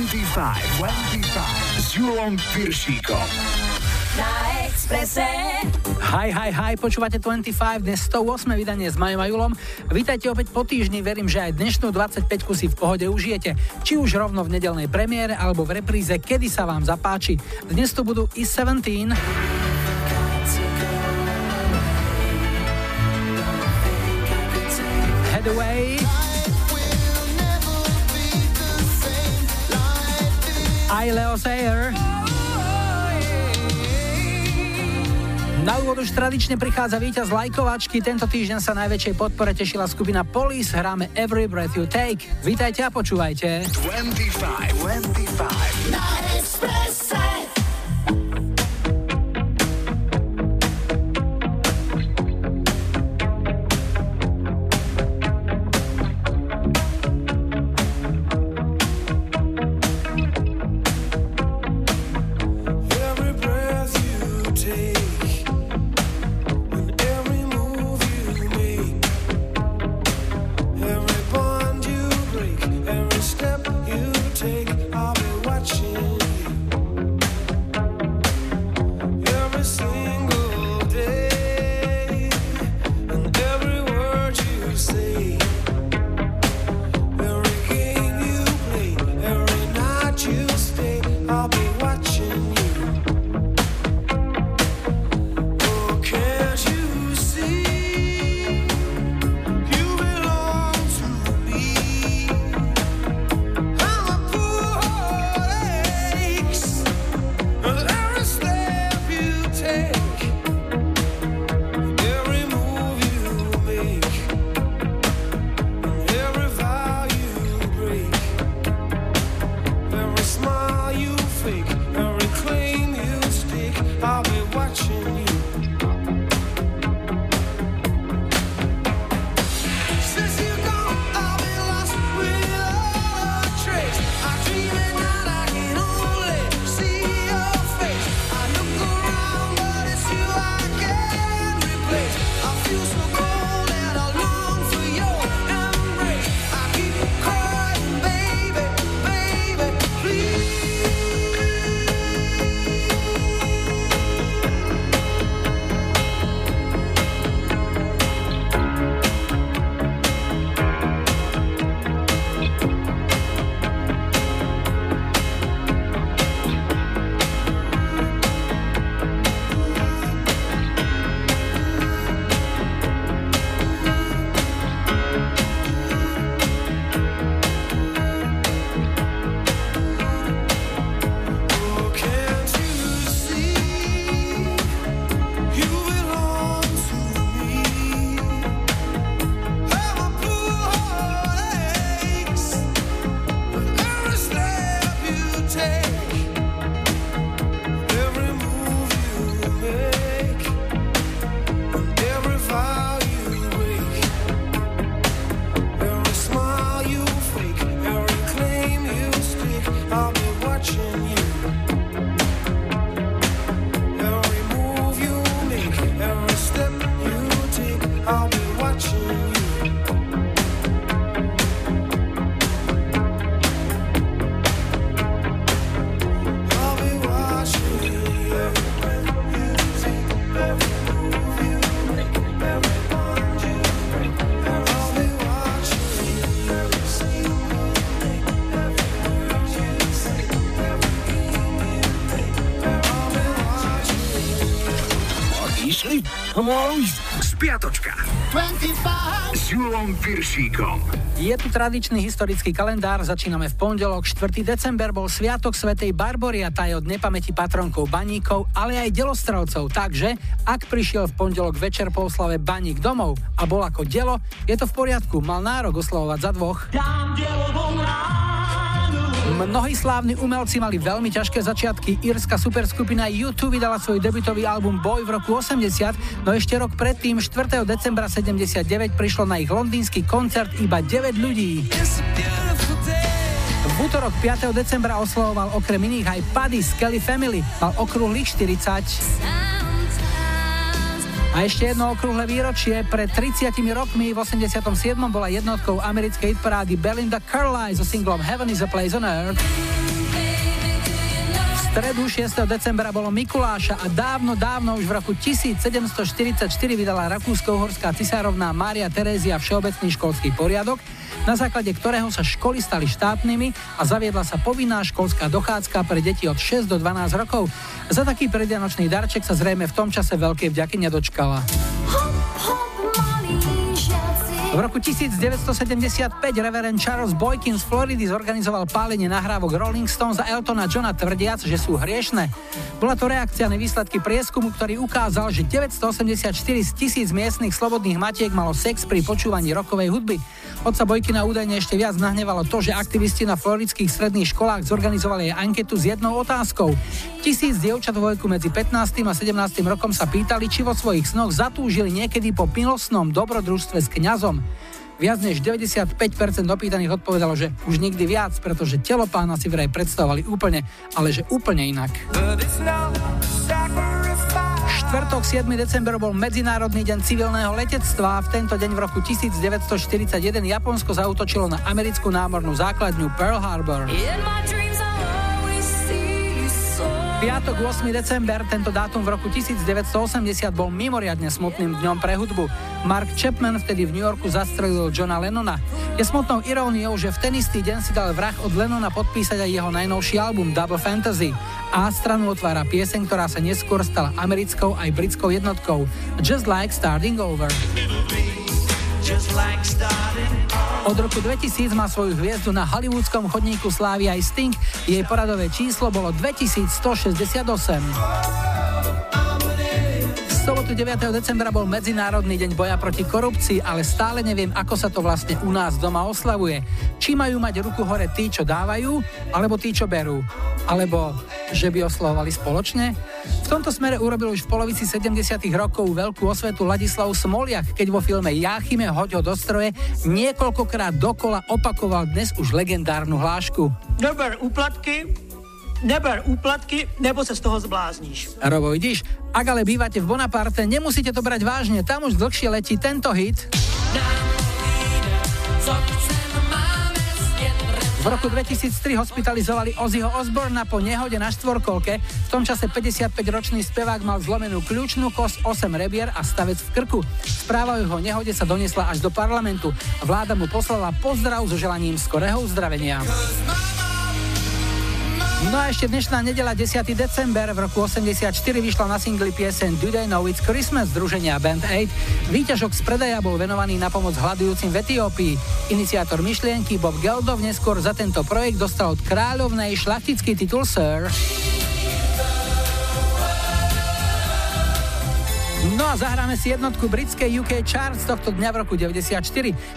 25, 25 s Julom Piršíkom. Na Exprese. Hi, hi, hi, počúvate 25, dnes 108. vydanie s Majom a Julom. Vítajte opäť po týždni, verím, že aj dnešnú 25 si v pohode užijete. Či už rovno v nedelnej premiére, alebo v repríze, kedy sa vám zapáči. Dnes tu budú i 17, I Leo Sayer, Na úvod už tradične prichádza víťaz lajkovačky. Tento týždeň sa najväčšej podpore tešila skupina Police. Hráme Every Breath You Take. Vítajte a počúvajte. 25, 25. Piršíkom. Je tu tradičný historický kalendár, začíname v pondelok, 4. december bol Sviatok svätej Barbory a tá je od nepamäti patronkov baníkov, ale aj delostravcov, takže ak prišiel v pondelok večer po oslave baník domov a bol ako delo, je to v poriadku, mal nárok oslavovať za dvoch. Dám Mnohí slávni umelci mali veľmi ťažké začiatky. Írska superskupina U2 vydala svoj debutový album Boy v roku 80, no ešte rok predtým, 4. decembra 79, prišlo na ich londýnsky koncert iba 9 ľudí. V útorok 5. decembra oslavoval okrem iných aj Paddy z Kelly Family, mal okrúhlych 40. A ešte jedno okrúhle výročie. Pred 30 rokmi v 87. bola jednotkou americkej hitparády Belinda Carlisle so singlom Heaven is a Place on Earth. Stredu 6. decembra bolo Mikuláša a dávno, dávno už v roku 1744 vydala rakúsko-uhorská cisárovná Mária Terézia Všeobecný školský poriadok, na základe ktorého sa školy stali štátnymi a zaviedla sa povinná školská dochádzka pre deti od 6 do 12 rokov. Za taký predvianočný darček sa zrejme v tom čase veľkej vďaky nedočkala. V roku 1975 reverend Charles Boykin z Floridy zorganizoval pálenie nahrávok Rolling Stones a Eltona Johna tvrdiac, že sú hriešne. Bola to reakcia na výsledky prieskumu, ktorý ukázal, že 984 z tisíc miestnych slobodných matiek malo sex pri počúvaní rokovej hudby. Otca Bojkina údajne ešte viac nahnevalo to, že aktivisti na floridských stredných školách zorganizovali aj anketu s jednou otázkou. Tisíc dievčat vo veku medzi 15. a 17. rokom sa pýtali, či vo svojich snoch zatúžili niekedy po milostnom dobrodružstve s kňazom. Viac než 95% opýtaných odpovedalo, že už nikdy viac, pretože telo pána si vraj predstavovali úplne, ale že úplne inak štvrtok 7. december bol Medzinárodný deň civilného letectva v tento deň v roku 1941 Japonsko zautočilo na americkú námornú základňu Pearl Harbor. Piatok 8. december, tento dátum v roku 1980 bol mimoriadne smutným dňom pre hudbu. Mark Chapman vtedy v New Yorku zastrelil Johna Lennona. Je smutnou iróniou, že v ten istý deň si dal vrah od Lennona podpísať aj jeho najnovší album Double Fantasy. A stranu otvára pieseň, ktorá sa neskôr stala americkou aj britskou jednotkou Just Like Starting Over. Od roku 2000 má svoju hviezdu na hollywoodskom chodníku slávy aj Sting. Jej poradové číslo bolo 2168 sobotu 9. decembra bol Medzinárodný deň boja proti korupcii, ale stále neviem, ako sa to vlastne u nás doma oslavuje. Či majú mať ruku hore tí, čo dávajú, alebo tí, čo berú. Alebo že by oslavovali spoločne? V tomto smere urobil už v polovici 70. rokov veľkú osvetu Ladislav Smoliak, keď vo filme Jáchyme hoď ho do stroje niekoľkokrát dokola opakoval dnes už legendárnu hlášku. Dober úplatky, neber úplatky, nebo sa z toho zblázniš. Robo, vidíš? Ak ale bývate v Bonaparte, nemusíte to brať vážne, tam už dlhšie letí tento hit. V roku 2003 hospitalizovali Ozzyho Osborna po nehode na štvorkolke. V tom čase 55-ročný spevák mal zlomenú kľúčnú kosť, 8 rebier a stavec v krku. Správa o jeho nehode sa doniesla až do parlamentu. Vláda mu poslala pozdrav so želaním skorého uzdravenia. No a ešte dnešná nedela 10. december v roku 84 vyšla na singli piesen Do They Know It's Christmas združenia Band 8. Výťažok z predaja bol venovaný na pomoc hľadujúcim v Etiópii. Iniciátor myšlienky Bob Geldov neskôr za tento projekt dostal od kráľovnej šlachtický titul Sir. No a zahráme si jednotku britskej UK Charts tohto dňa v roku 94.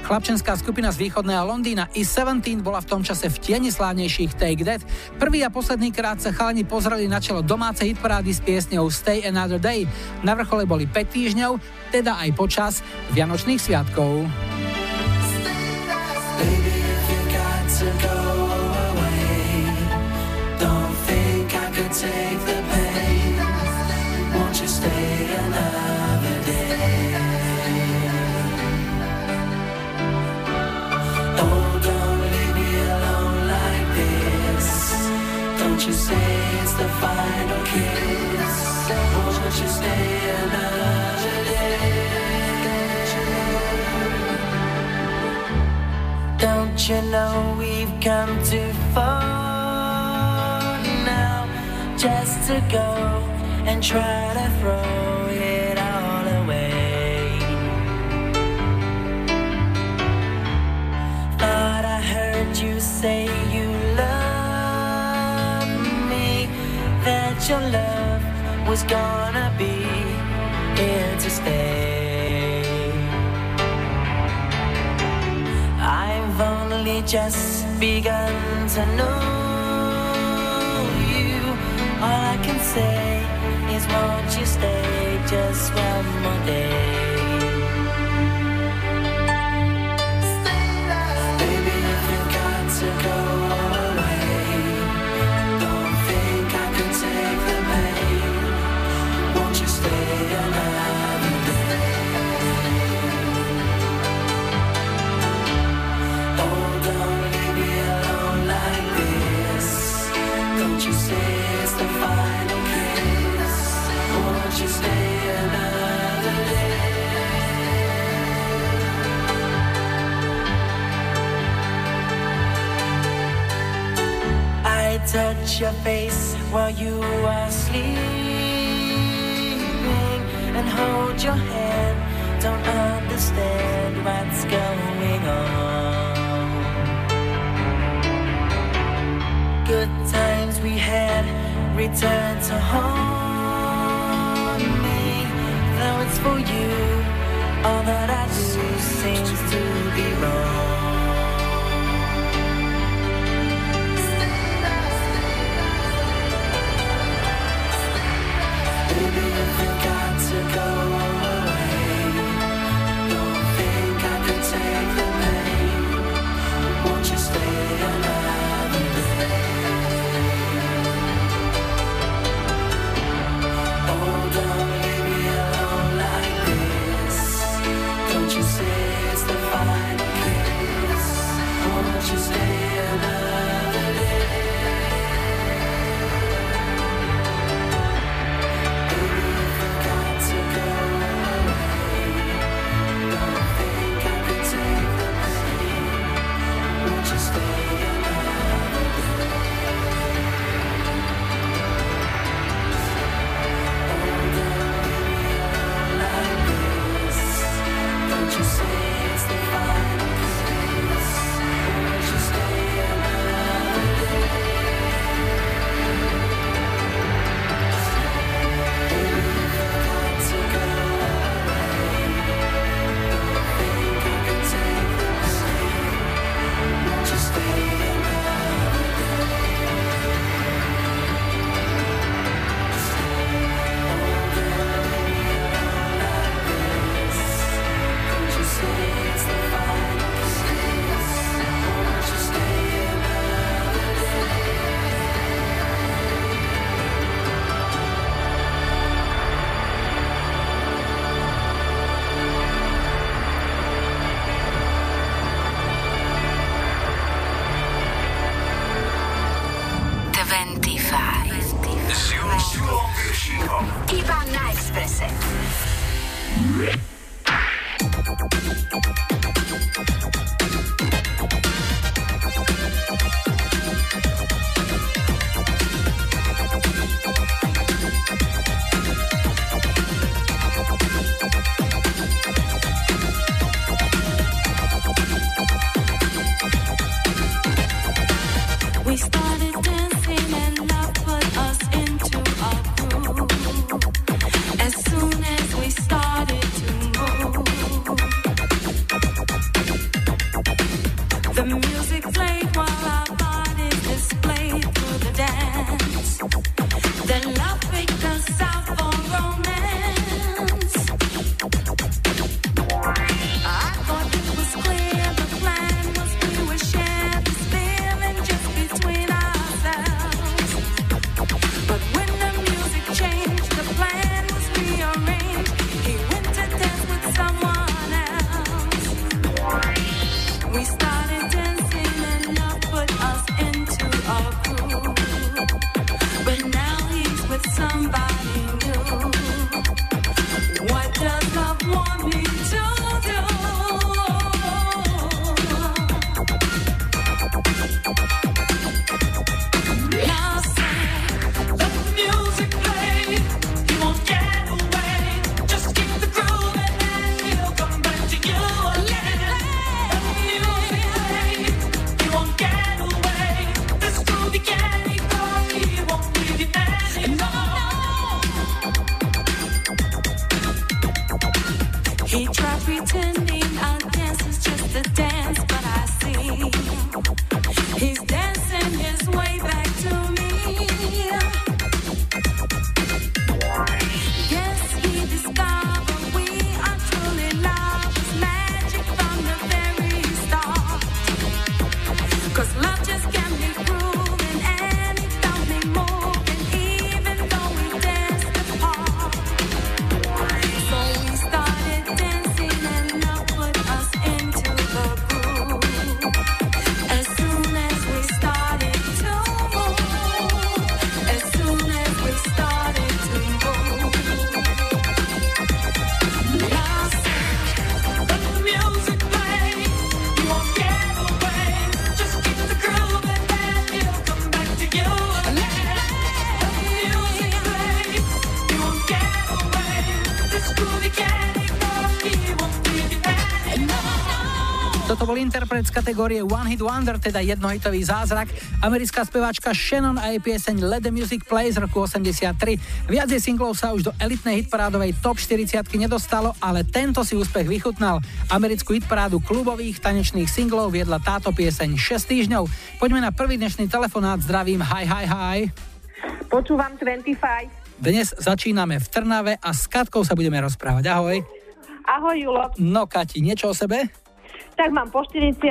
Chlapčenská skupina z východného Londýna i17 bola v tom čase v tieni slávnejších Take That. Prvý a posledný krát sa chalani pozreli na čelo domácej hitparády s piesňou Stay Another Day. Na vrchole boli 5 týždňov, teda aj počas Vianočných sviatkov. Don't you know we've come too far now just to go and try to throw it all away? Thought I heard you say you love me, that your love was gonna be here to stay. I've only just begun to know you. All I can say is, won't you stay just one more day? While you are sleeping and hold your hand. Don't understand what's going on. Good times we had return to haunt The music played. Interpret z kategórie One Hit Wonder, teda jednohitový zázrak. Americká speváčka Shannon a jej pieseň Let the Music Play z roku 83. Viac jej singlov sa už do elitnej hitparádovej top 40 nedostalo, ale tento si úspech vychutnal. Americkú hitparádu klubových tanečných singlov viedla táto pieseň 6 týždňov. Poďme na prvý dnešný telefonát. Zdravím, hi, hi, hi. Počúvam 25. Dnes začíname v Trnave a s Katkou sa budeme rozprávať. Ahoj. Ahoj, Julo. No, Kati, niečo o sebe? Tak mám po 40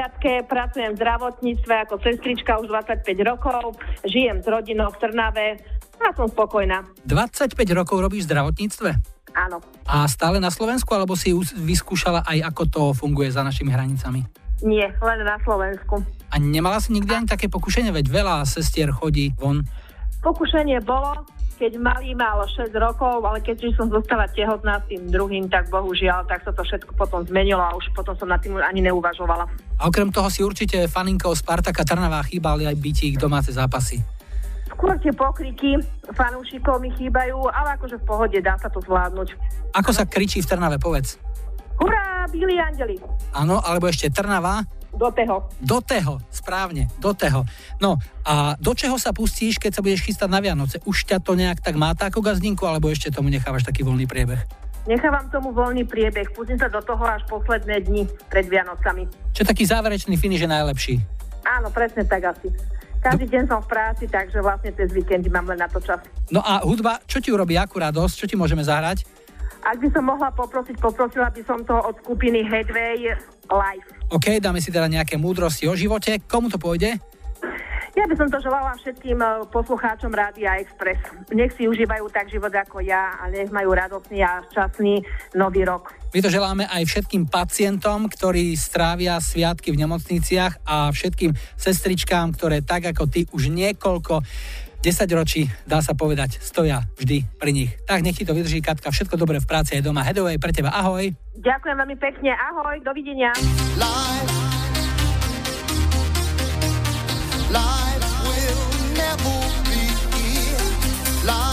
pracujem v zdravotníctve ako sestrička už 25 rokov, žijem s rodinou v Trnave a som spokojná. 25 rokov robíš v zdravotníctve? Áno. A stále na Slovensku, alebo si vyskúšala aj, ako to funguje za našimi hranicami? Nie, len na Slovensku. A nemala si nikdy ani také pokušenie, veď veľa sestier chodí von? Pokušenie bolo, keď malý mal 6 rokov, ale keď som zostala tehotná s tým druhým, tak bohužiaľ, tak sa to všetko potom zmenilo a už potom som nad tým ani neuvažovala. A okrem toho si určite faninkou Spartaka Trnavá chýbali aj bytí ich domáce zápasy. Skôr tie pokriky fanúšikov mi chýbajú, ale akože v pohode dá sa to zvládnuť. Ako sa kričí v Trnave, povedz? Hurá, Billy Angeli. Áno, alebo ešte Trnava? Do teho. Do teho, správne, do teho. No a do čeho sa pustíš, keď sa budeš chystať na Vianoce? Už ťa to nejak tak máta ako gazdinku, alebo ešte tomu nechávaš taký voľný priebeh? Nechávam tomu voľný priebeh, pustím sa do toho až posledné dni pred Vianocami. Čo taký záverečný finish je najlepší? Áno, presne tak asi. Každý deň som v práci, takže vlastne cez víkendy mám len na to čas. No a hudba, čo ti urobí akú radosť? Čo ti môžeme zahrať? Ak by som mohla poprosiť, poprosila by som to od skupiny Headway Live. OK, dáme si teda nejaké múdrosti o živote. Komu to pôjde? Ja by som to želala všetkým eh, poslucháčom Rádia Express. Nech si užívajú tak život ako ja a nech majú radostný a šťastný nový rok. My to želáme aj všetkým pacientom, ktorí strávia sviatky v nemocniciach a všetkým sestričkám, ktoré tak ako ty už niekoľko 10 ročí, dá sa povedať, stoja vždy pri nich. Tak nech ti to vydrží, Katka, všetko dobré v práci aj doma. Hedovej pre teba, ahoj. Ďakujem veľmi pekne, ahoj, dovidenia. Life. Life will never be Life.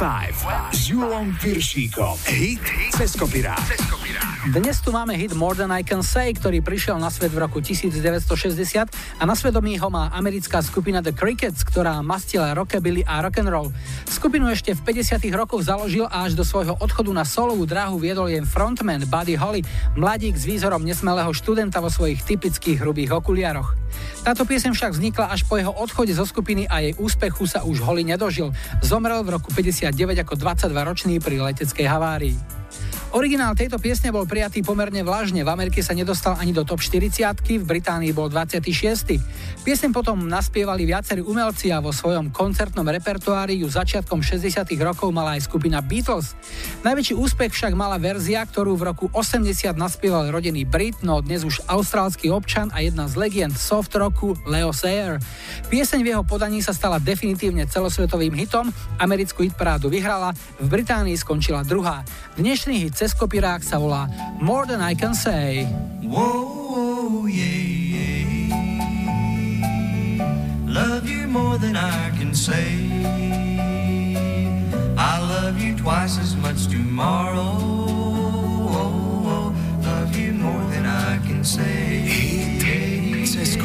25 s Julom Piršíkom. Hit cez kopirát. Dnes tu máme hit More Than I Can Say, ktorý prišiel na svet v roku 1960 a na svedomí ho má americká skupina The Crickets, ktorá mastila rockabilly a rock'n'roll. Skupinu ešte v 50 rokoch založil a až do svojho odchodu na solovú dráhu viedol jen frontman Buddy Holly, mladík s výzorom nesmelého študenta vo svojich typických hrubých okuliaroch. Táto piesem však vznikla až po jeho odchode zo skupiny a jej úspechu sa už Holly nedožil. Zomrel v roku 59 ako 22-ročný pri leteckej havárii. Originál tejto piesne bol prijatý pomerne vlažne. V Amerike sa nedostal ani do top 40, v Británii bol 26. Piesne potom naspievali viacerí umelci a vo svojom koncertnom repertoári ju začiatkom 60. rokov mala aj skupina Beatles. Najväčší úspech však mala verzia, ktorú v roku 80 naspieval rodený Brit, no dnes už austrálsky občan a jedna z legend soft rocku Leo Sayer. Pieseň v jeho podaní sa stala definitívne celosvetovým hitom, americkú hitparádu vyhrala, v Británii skončila druhá. Dnešný hit cez kopírák sa volá More Than I Can Say. Whoa, yeah, yeah. Love you more than I can say. I love you twice as much tomorrow. Love you more than I can say. Hit cez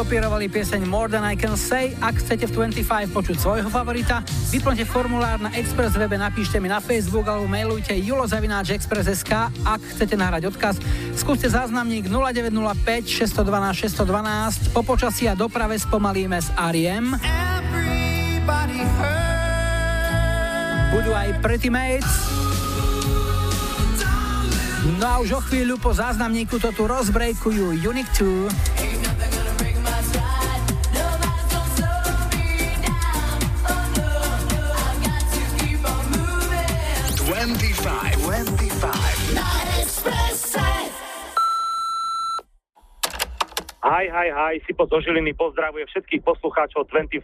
kopírák. kopírovali pieseň More Than I Can Say. Ak chcete v 25 počuť svojho favorita, vyplňte formulár na Express webe, napíšte mi na Facebook alebo mailujte julozavináčexpress.sk. Ak chcete nahrať odkaz, skúste záznamník 0905 612 612. Po počasí a doprave spomalíme s R.E.M. Budú aj Pretty Mates. No a už o chvíľu po záznamníku to tu rozbrejkujú Unique 2. Sipo zo Žiliny pozdravuje všetkých poslucháčov 25.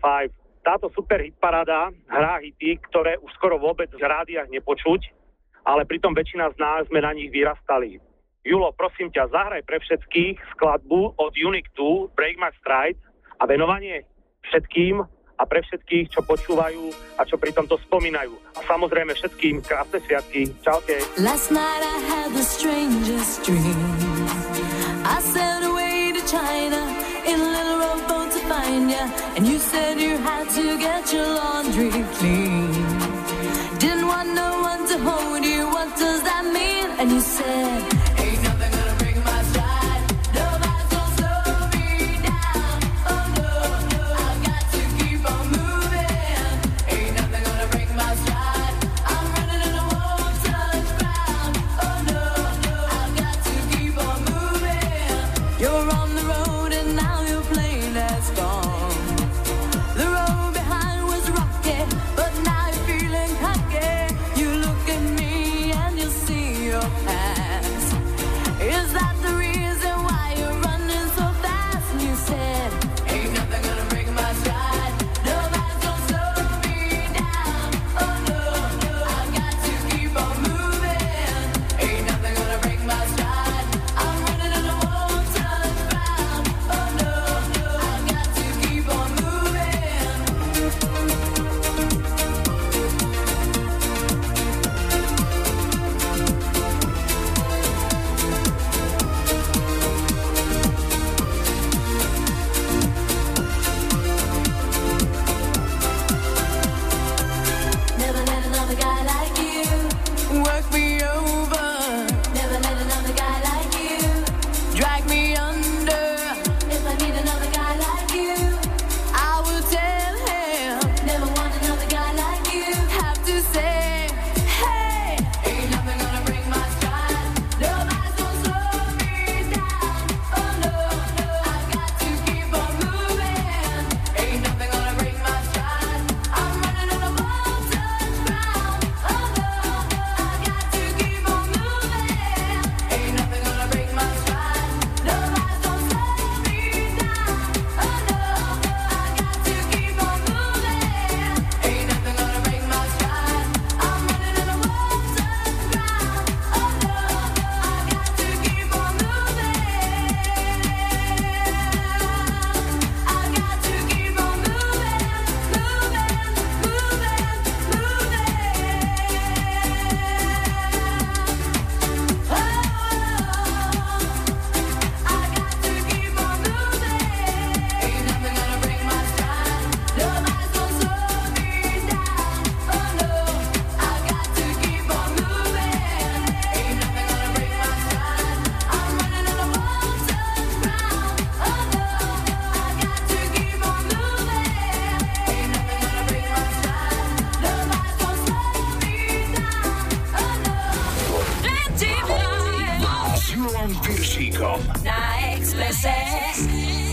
Táto super hitparáda hrá hity, ktoré už skoro vôbec v rádiách nepočuť, ale pritom väčšina z nás sme na nich vyrastali. Julo, prosím ťa, zahraj pre všetkých skladbu od Unique 2 Break My Stride a venovanie všetkým a pre všetkých, čo počúvajú a čo pri tomto spomínajú. A samozrejme všetkým krásne sviatky. Čaute. Last night I had the strangest dream. I sailed away to China And you said you had to get your laundry clean. Didn't want no one to hold you, what does that mean? And you said ass.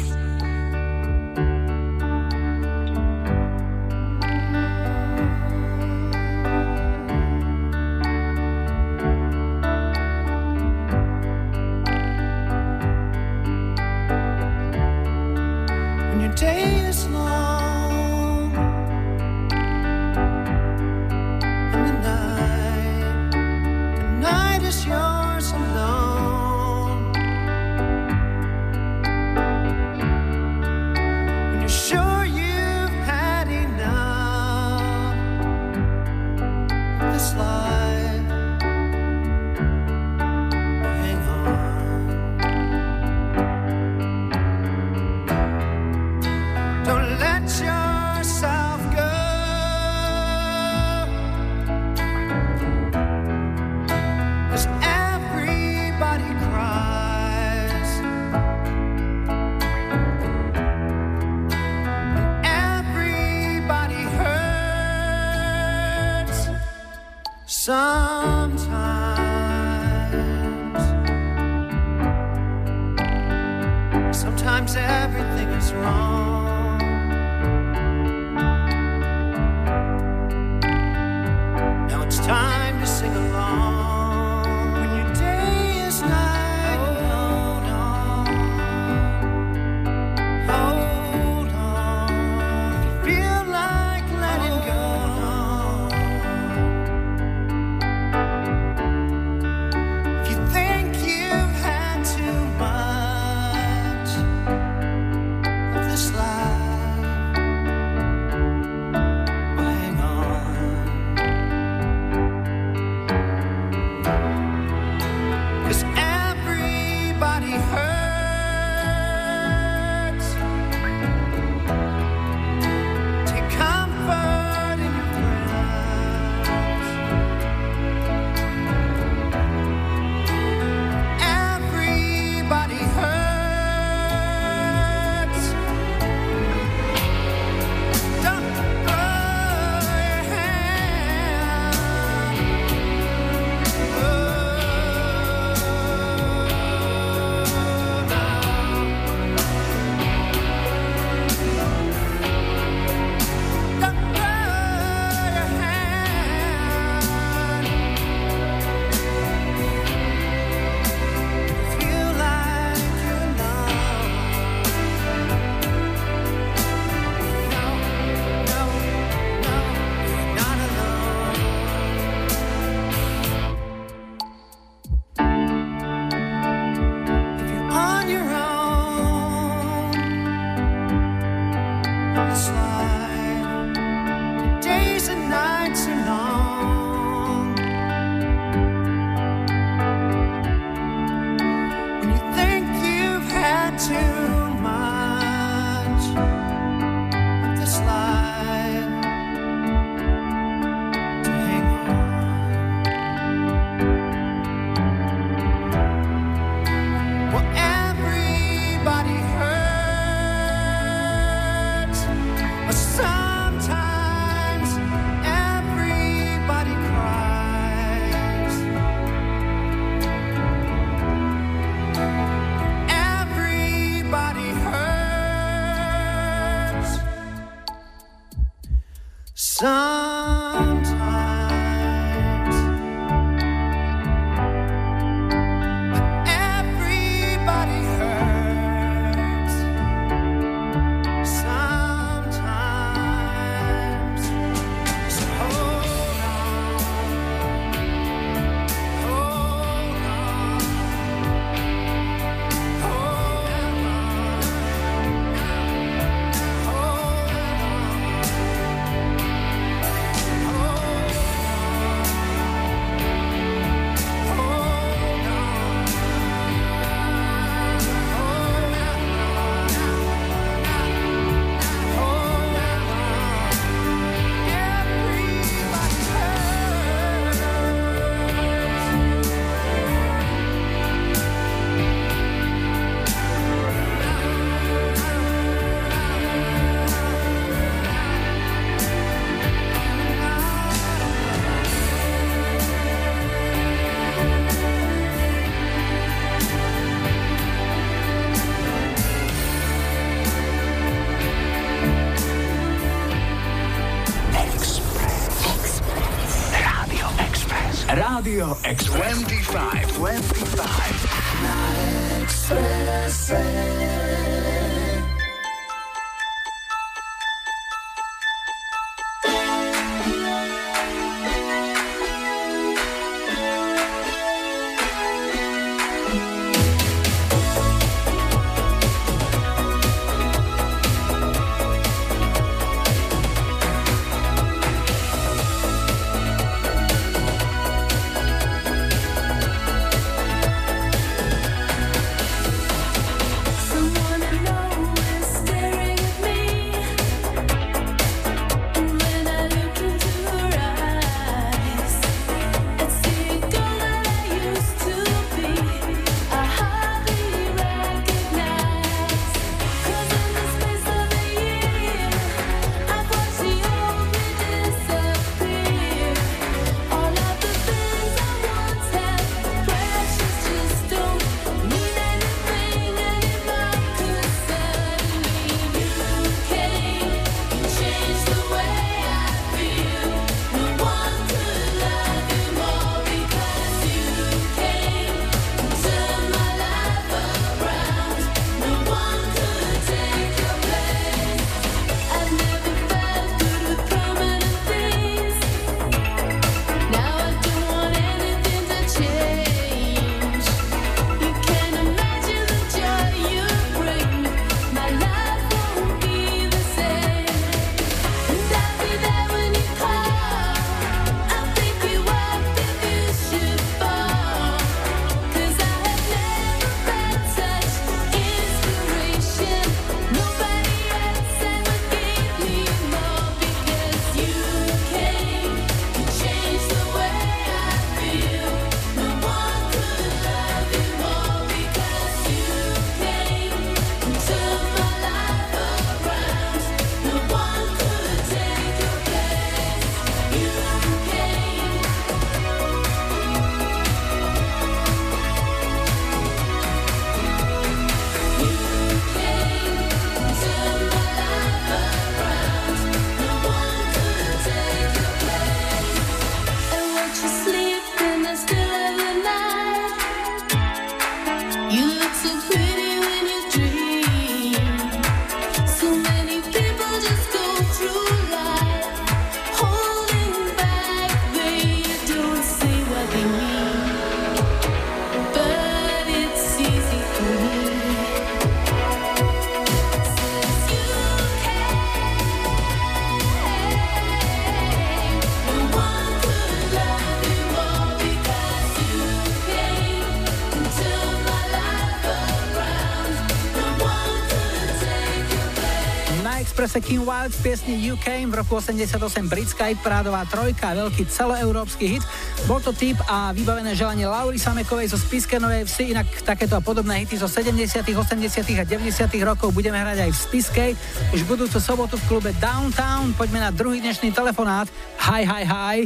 Wild v piesni UK v roku 88 britská prádová trojka, veľký celoeurópsky hit. Bol to typ a vybavené želanie Laury Samekovej zo Spiskenovej vsi, inak takéto a podobné hity zo 70., 80. a 90. rokov budeme hrať aj v Spiskej. Už budúcu sobotu v klube Downtown. Poďme na druhý dnešný telefonát. Hi, hi, hi.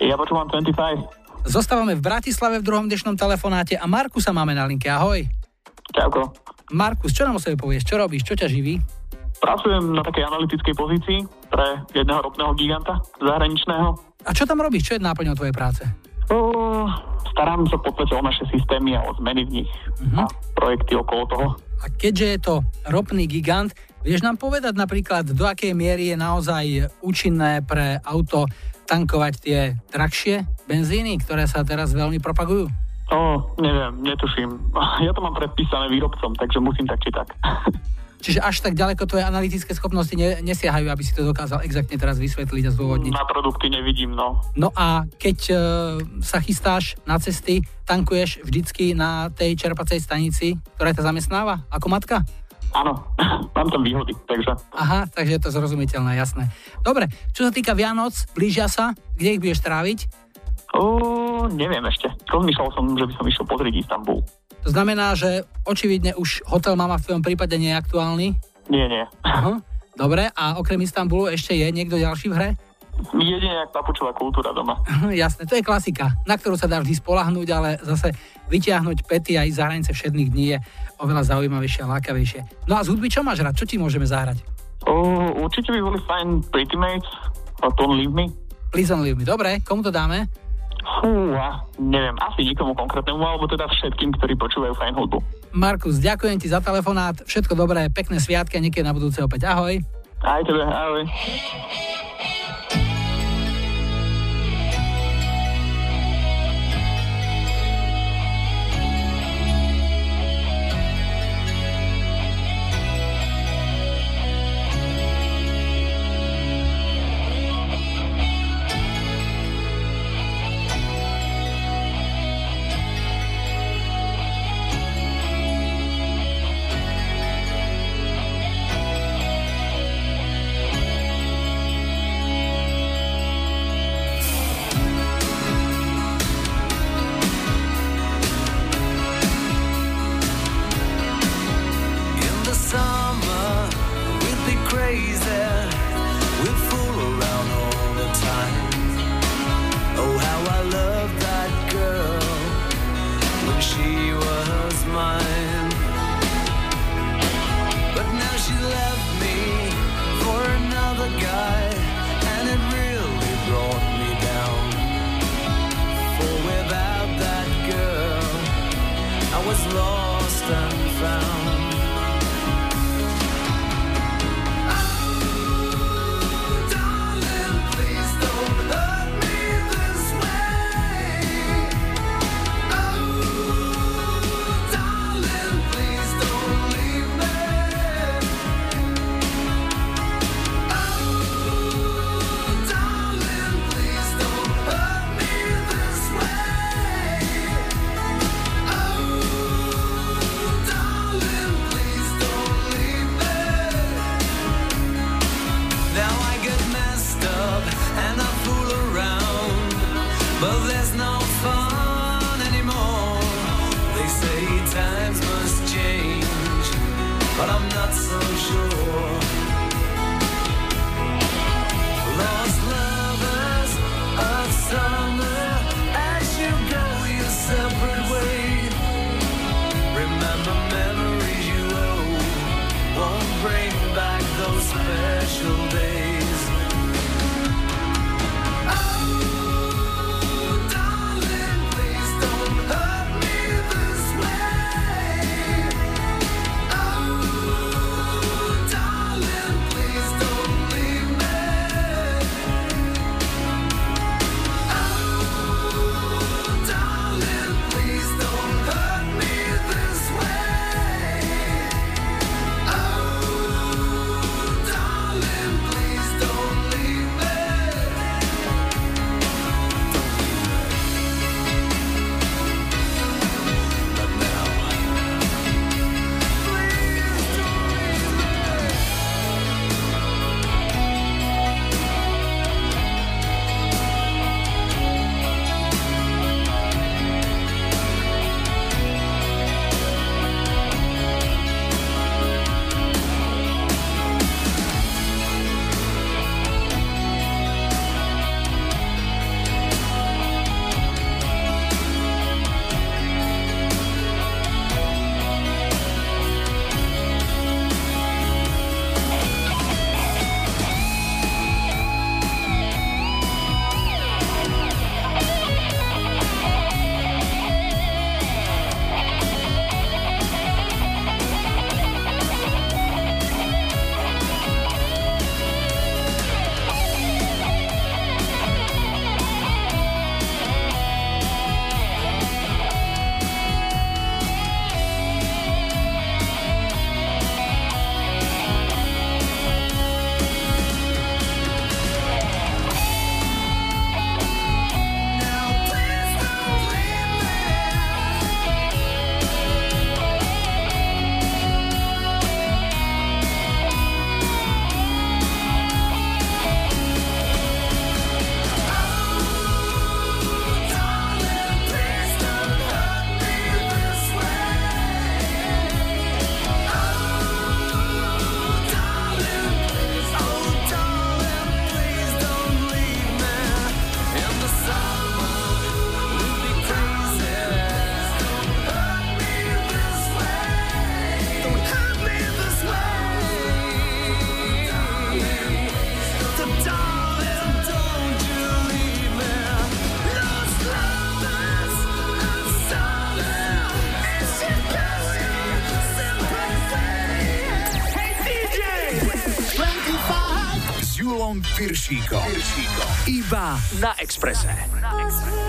Ja počúvam 25. Zostávame v Bratislave v druhom dnešnom telefonáte a Markusa máme na linke. Ahoj. Čauko. Markus, čo nám o sebe povieš? Čo robíš? Čo ťa živí? Pracujem na takej analytickej pozícii pre jedného ropného giganta zahraničného. A čo tam robíš? Čo je náplňou tvojej práce? Uh, starám sa v podstate o naše systémy a o zmeny v nich uh-huh. a projekty okolo toho. A keďže je to ropný gigant, vieš nám povedať napríklad, do akej miery je naozaj účinné pre auto tankovať tie drahšie benzíny, ktoré sa teraz veľmi propagujú? No, neviem, netuším. Ja to mám predpísané výrobcom, takže musím tak či tak. Čiže až tak ďaleko tvoje analytické schopnosti ne, nesiahajú, aby si to dokázal exaktne teraz vysvetliť a zdôvodniť. Na produkty nevidím, no. No a keď e, sa chystáš na cesty, tankuješ vždycky na tej čerpacej stanici, ktorá ťa zamestnáva ako matka? Áno, mám tam výhody, takže... Aha, takže je to zrozumiteľné, jasné. Dobre, čo sa týka Vianoc, blížia sa, kde ich budeš tráviť? O, neviem ešte. Rozmýšľal som, že by som išiel pozrieť Istanbul. To znamená, že očividne už hotel Mama v tvojom prípade nie je aktuálny? Nie, nie. Aha. Dobre, a okrem Istanbulu ešte je niekto ďalší v hre? Jedine jak papučová kultúra doma. Jasné, to je klasika, na ktorú sa dá vždy spolahnúť, ale zase vyťahnuť pety aj za hranice všetných dní je oveľa zaujímavejšie a lákavejšie. No a z hudby čo máš rád? Čo ti môžeme zahrať? O, určite by boli fajn Pretty Mates a Don't Leave Me. Please Don't Leave Me. Dobre, komu to dáme? Fúha, neviem, asi nikomu konkrétnemu, alebo teda všetkým, ktorí počúvajú fajn hudbu. Markus, ďakujem ti za telefonát, všetko dobré, pekné sviatky a niekedy na budúce opäť. Ahoj. Aj tebe, ahoj. Piršíkom. Iba na Exprese. Na Exprese.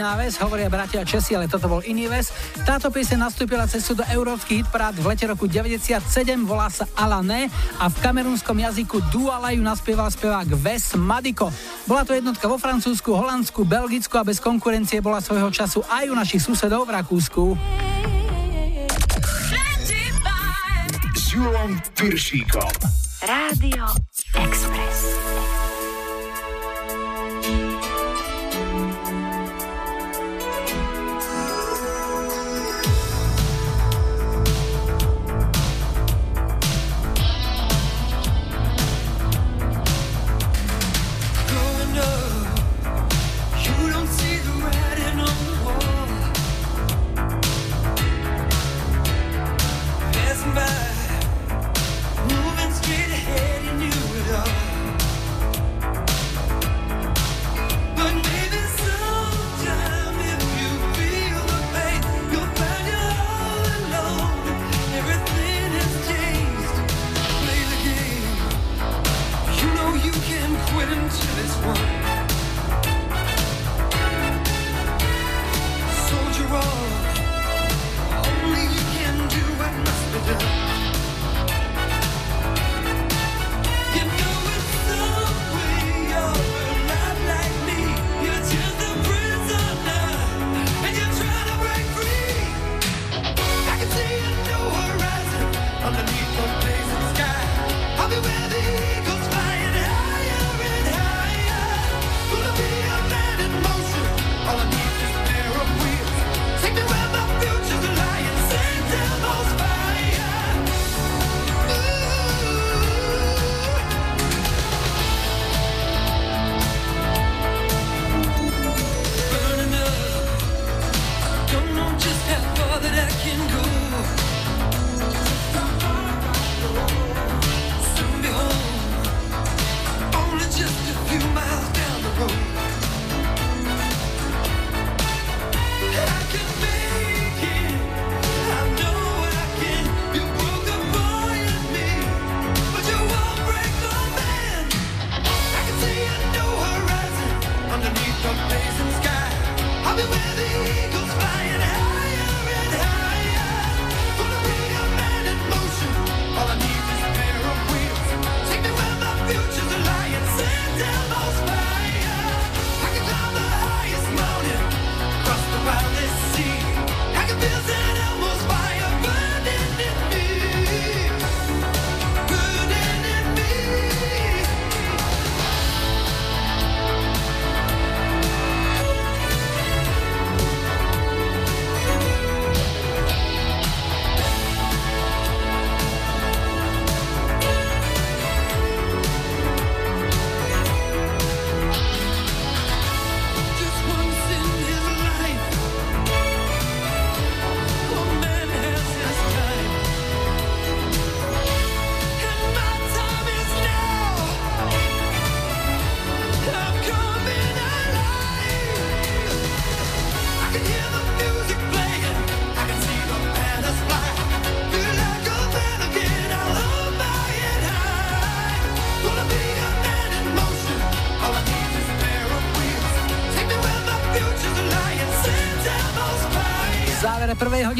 Si náves, hovoria bratia Česi, ale toto bol iný ves. Táto pieseň nastúpila cestu do európskych hitparád v lete roku 97, volá sa Alané a v kamerúnskom jazyku Duala ju naspieval spevák Ves Madiko. Bola to jednotka vo Francúzsku, Holandsku, Belgicku a bez konkurencie bola svojho času aj u našich susedov v Rakúsku. Rádio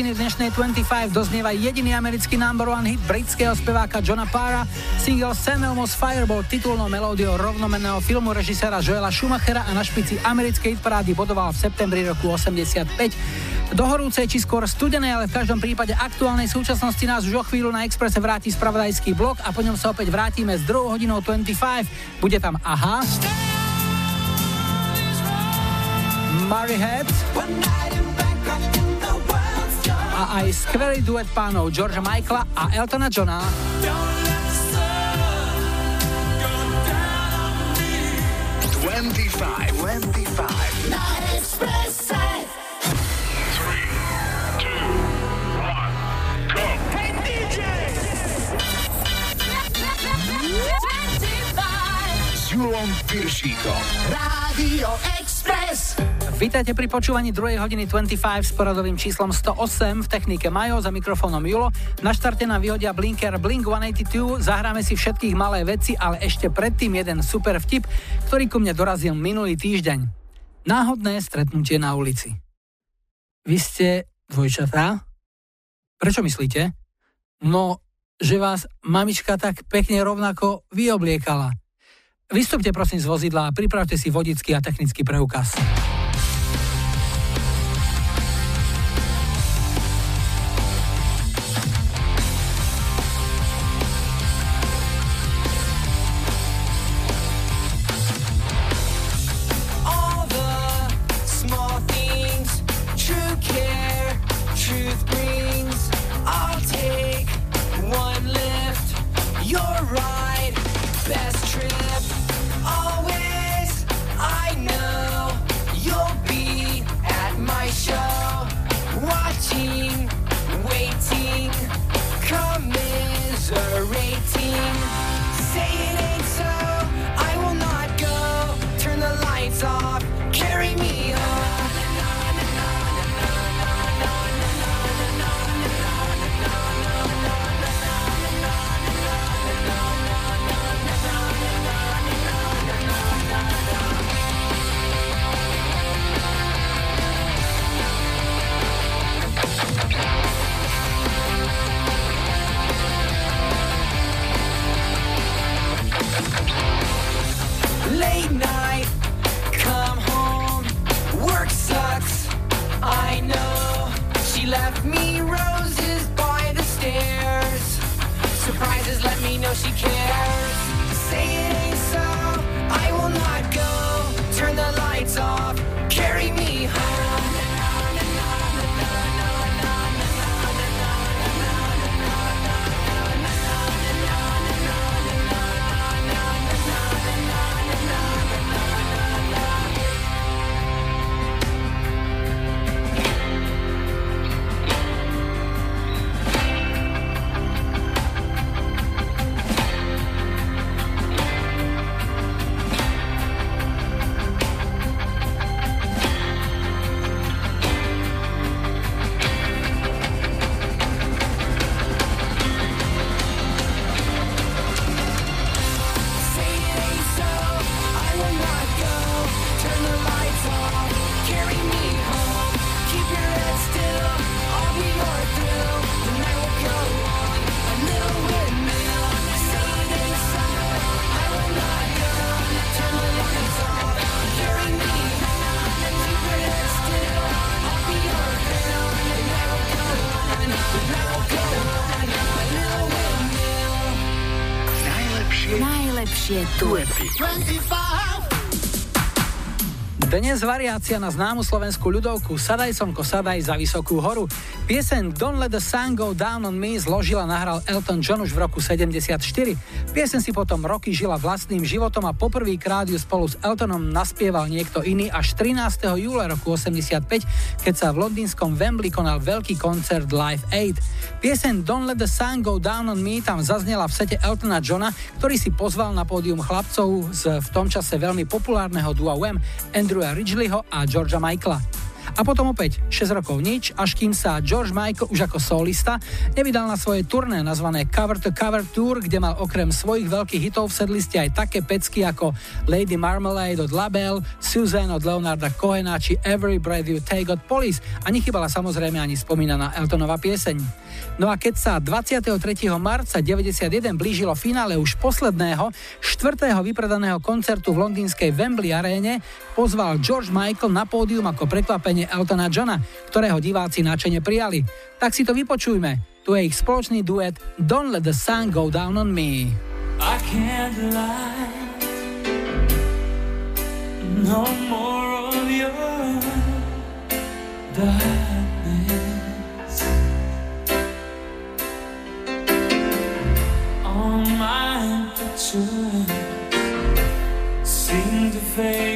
hodiny dnešnej 25 doznieva jediný americký number one hit britského speváka Johna Para. Single Sam Elmo's Fireball titulnou melódiou rovnomenného filmu režiséra Joela Schumachera a na špici americkej hitparády bodoval v septembri roku 85. Do horúcej či skôr studenej, ale v každom prípade aktuálnej súčasnosti nás už o chvíľu na Expresse vráti spravodajský blok a po ňom sa opäť vrátime s druhou hodinou 25. Bude tam Aha. Murray Head aj skvelý duet pánov Georgia Michaela a Eltona Johna. 25, 25. Na Expresse. Julom Piršíkom. Rádio Express. Vítajte pri počúvaní 2. hodiny 25 s poradovým číslom 108 v technike Majo za mikrofónom Julo. Na štarte nám vyhodia Blinker Blink 182, zahráme si všetkých malé veci, ale ešte predtým jeden super vtip, ktorý ku mne dorazil minulý týždeň. Náhodné stretnutie na ulici. Vy ste dvojčatá? Prečo myslíte? No, že vás mamička tak pekne rovnako vyobliekala. Vystupte prosím z vozidla a pripravte si vodický a technický preukaz. Dnes variácia na známu slovenskú ľudovku Sadaj Sonko, sadaj za vysokú horu. Piesen Don't Let the Sun Go Down on Me zložil a nahral Elton John už v roku 74. Piesen si potom roky žila vlastným životom a poprvýkrát ju spolu s Eltonom naspieval niekto iný až 13. júla roku 85, keď sa v londýnskom Wembley konal veľký koncert Live Aid. Piesen Don't Let the Sun Go Down on Me tam zaznela v sete Eltona Johna, ktorý si pozval na pódium chlapcov z v tom čase veľmi populárneho dua Wham, Andrewa Ridgelyho a Georgia Michaela. A potom opäť 6 rokov nič, až kým sa George Michael už ako solista nevydal na svoje turné nazvané Cover to Cover Tour, kde mal okrem svojich veľkých hitov v sedliste aj také pecky ako Lady Marmalade od Label, Suzanne od Leonarda Cohena či Every Breath You Take od Police a nechybala samozrejme ani spomínaná Eltonová pieseň. No a keď sa 23. marca 91 blížilo finále už posledného, štvrtého vypredaného koncertu v londýnskej Wembley aréne, pozval George Michael na pódium ako prekvapenie Eltona Johna, ktorého diváci náčene prijali. Tak si to vypočujme. Tu je ich spoločný duet Don't Let the Sun Go Down on Me. I can't lie. No more of your my pictures seem to fade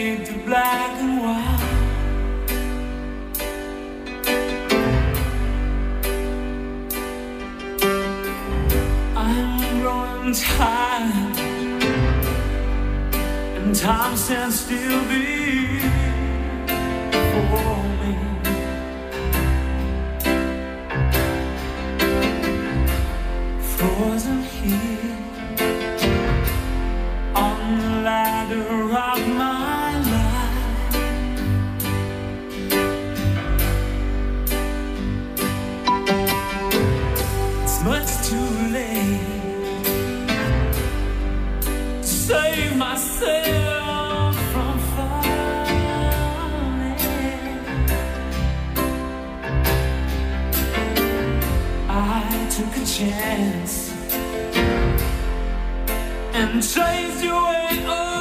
I'm and time stands still before me. Frozen here ladder of my took a chance and chased you away.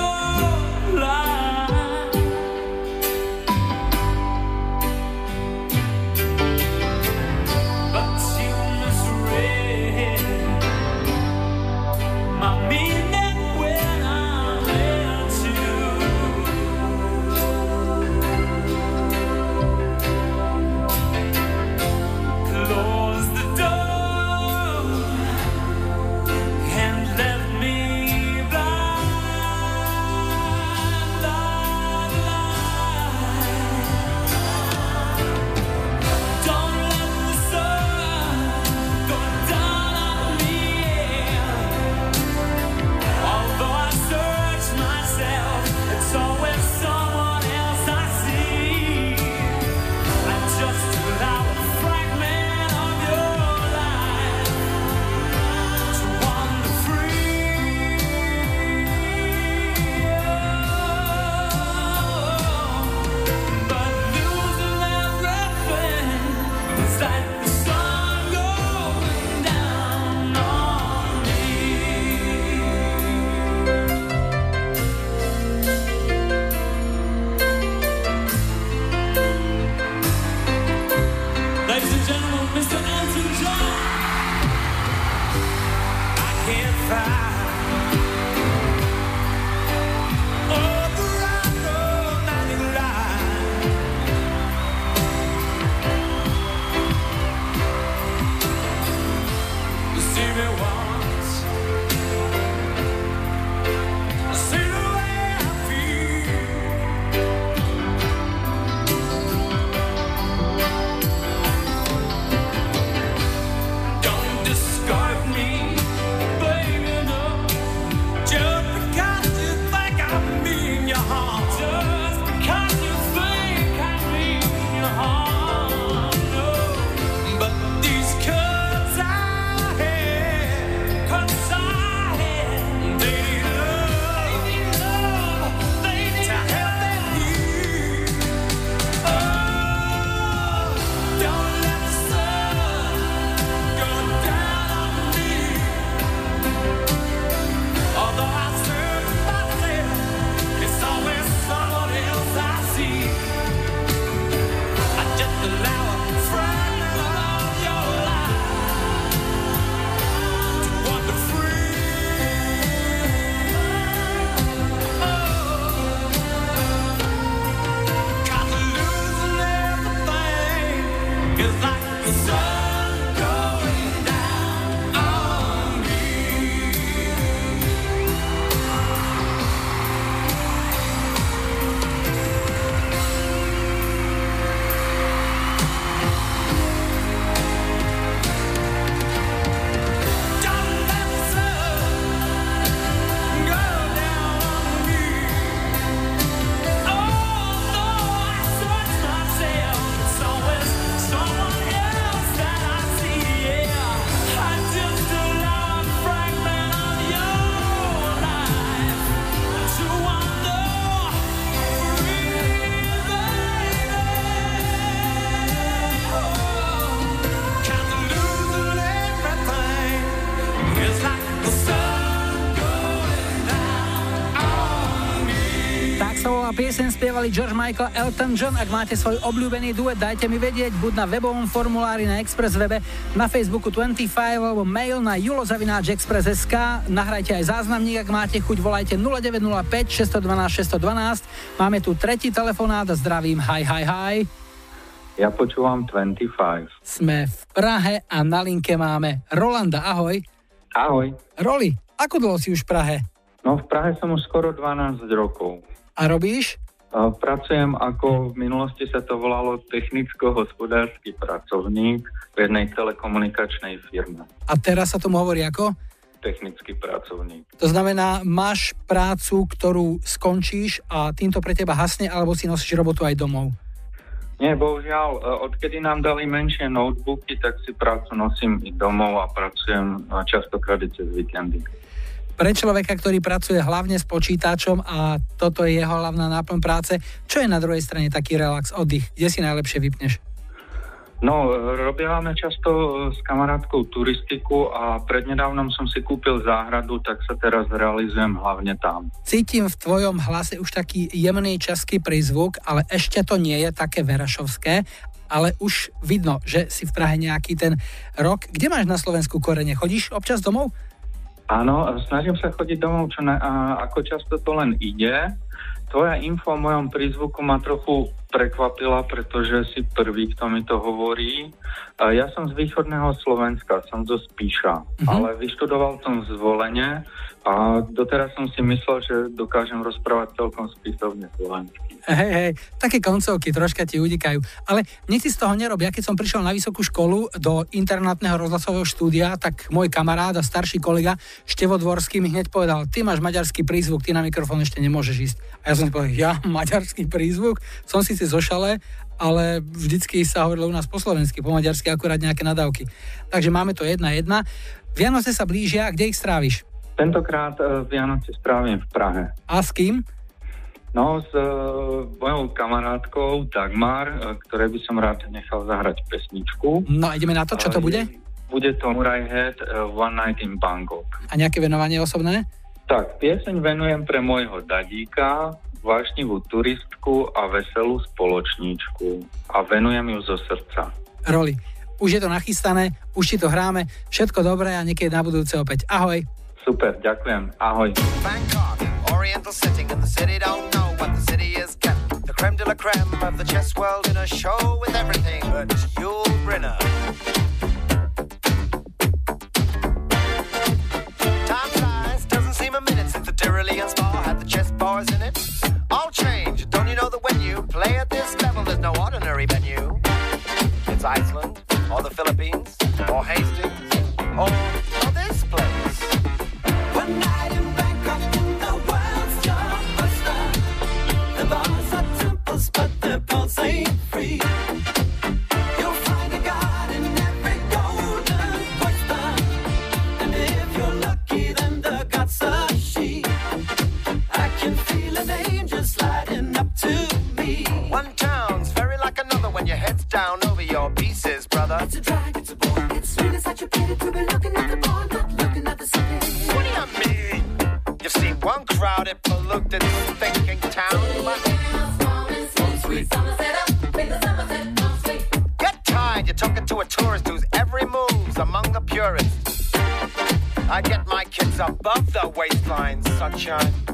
Piesen spievali George Michael Elton John. Ak máte svoj obľúbený duet, dajte mi vedieť, buď na webovom formulári na Express webe, na Facebooku 25 alebo mail na julozavináčexpress.sk. Nahrajte aj záznamník, ak máte chuť, volajte 0905 612 612. Máme tu tretí telefonát zdravím, hi, hi, hi. Ja počúvam 25. Sme v Prahe a na linke máme Rolanda, ahoj. Ahoj. Roli, ako dlho si už v Prahe? No v Prahe som už skoro 12 rokov. A robíš? Pracujem ako v minulosti sa to volalo technicko-hospodársky pracovník v jednej telekomunikačnej firme. A teraz sa tomu hovorí ako? Technický pracovník. To znamená, máš prácu, ktorú skončíš a týmto pre teba hasne, alebo si nosíš robotu aj domov? Nie, bohužiaľ, e, odkedy nám dali menšie notebooky, tak si prácu nosím i domov a pracujem častokrát i cez víkendy pre človeka, ktorý pracuje hlavne s počítačom a toto je jeho hlavná náplň práce, čo je na druhej strane taký relax, oddych, kde si najlepšie vypneš? No, robíme často s kamarátkou turistiku a prednedávnom som si kúpil záhradu, tak sa teraz realizujem hlavne tam. Cítim v tvojom hlase už taký jemný český prízvuk, ale ešte to nie je také verašovské, ale už vidno, že si v Prahe nejaký ten rok. Kde máš na Slovensku korene? Chodíš občas domov? Áno, snažím sa chodiť domov, čo na, a, ako často to len ide. Tvoja info o mojom prízvuku ma trochu prekvapila, pretože si prvý, kto mi to hovorí. Ja som z východného Slovenska, som zo Spíša, mm-hmm. ale vyštudoval som zvolenie a doteraz som si myslel, že dokážem rozprávať celkom spisovne slovensky. Hej, hej, také koncovky troška ti udikajú. Ale mne si z toho nerobia. Keď som prišiel na vysokú školu do internátneho rozhlasového štúdia, tak môj kamarát a starší kolega Števo Dvorský mi hneď povedal, ty máš maďarský prízvuk, ty na mikrofón ešte nemôžeš ísť. A ja som si povedal, ja maďarský prízvuk? Som síce zo šale, ale vždycky sa hovorilo u nás po slovensky, po maďarsky akurát nejaké nadávky. Takže máme to jedna jedna. Vianoce sa blížia, kde ich stráviš? Tentokrát uh, Vianoce strávim v Prahe. A s kým? No, s uh, mojou kamarátkou Dagmar, uh, ktoré by som rád nechal zahrať pesničku. No a ideme na to, čo to bude? Bude to Murai Head uh, One Night in Bangkok. A nejaké venovanie osobné? Tak, pieseň venujem pre môjho dadíka, vášnivú turistku a veselú spoločníčku. A venujem ju zo srdca. Roli, už je to nachystané, už ti to hráme, všetko dobré a niekedy na budúce opäť. Ahoj. Super, ďakujem. Ahoj. Bangkok, oriental setting in the city don't know what the city is getting. The creme de la creme of the chess world in a show with everything but Yul Brynner. Time flies, doesn't seem a minute since the Tyrolean spa had the chess bars in it. All change, don't you know that when you play at this level, there's no ordinary venue? It's Iceland, or the Philippines, or Hastings, or, or this place. One night in Bangkok, in the world's your oyster. The bars are temples, but their pulse ain't free. Down over your pieces, brother. It's a drag, it's a bore. It's really such a pity to be looking at the board, not looking at the city. What do you mean? You've seen one crowded, polluted, thinking town, but Get tired, you're talking to a tourist whose every move's among the purists. I get my kids above the waistline, sunshine.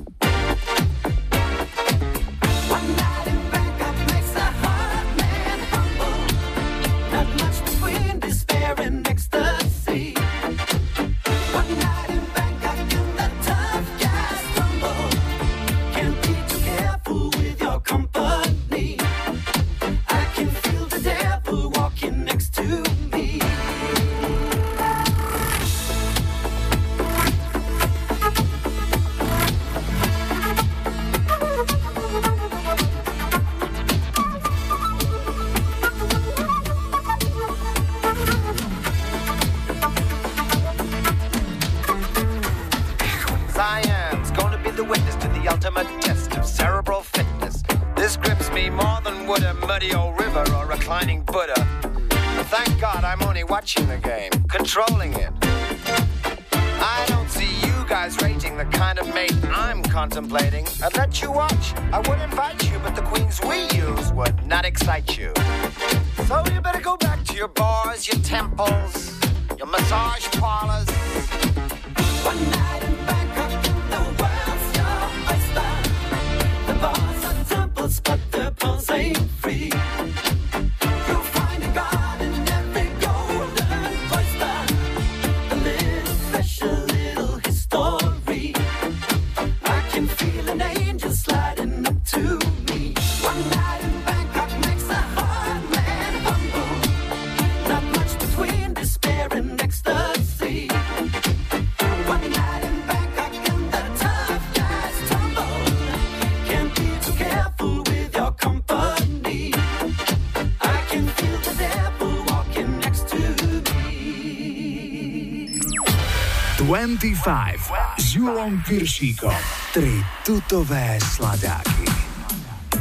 25 s Julom Piršíkom. Tri tutové sladáky.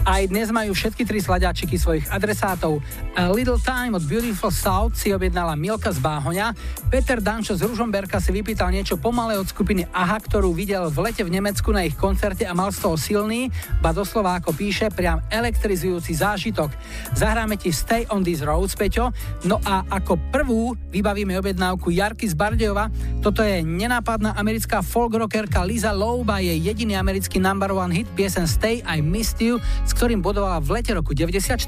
Aj dnes majú všetky tri sladáčiky svojich adresátov. A Little Time od Beautiful South si objednala Milka z Báhoňa, Peter Dančo z Ružomberka si vypýtal niečo pomalé od skupiny AHA, ktorú videl v lete v Nemecku na ich koncerte a mal z toho silný, ba doslova ako píše, priam elektrizujúci zážitok. Zahráme ti Stay on these roads, Peťo, no a ako prvú vybavíme objednávku Jarky z Bardejova, toto je nenápadná americká folk rockerka Lisa Louba, je jediný americký number one hit piesen Stay I Missed You, s ktorým bodovala v lete roku 94.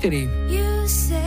You say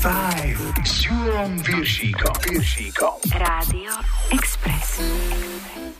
5 Sjuon Viršíkom. Rádio Express. Express.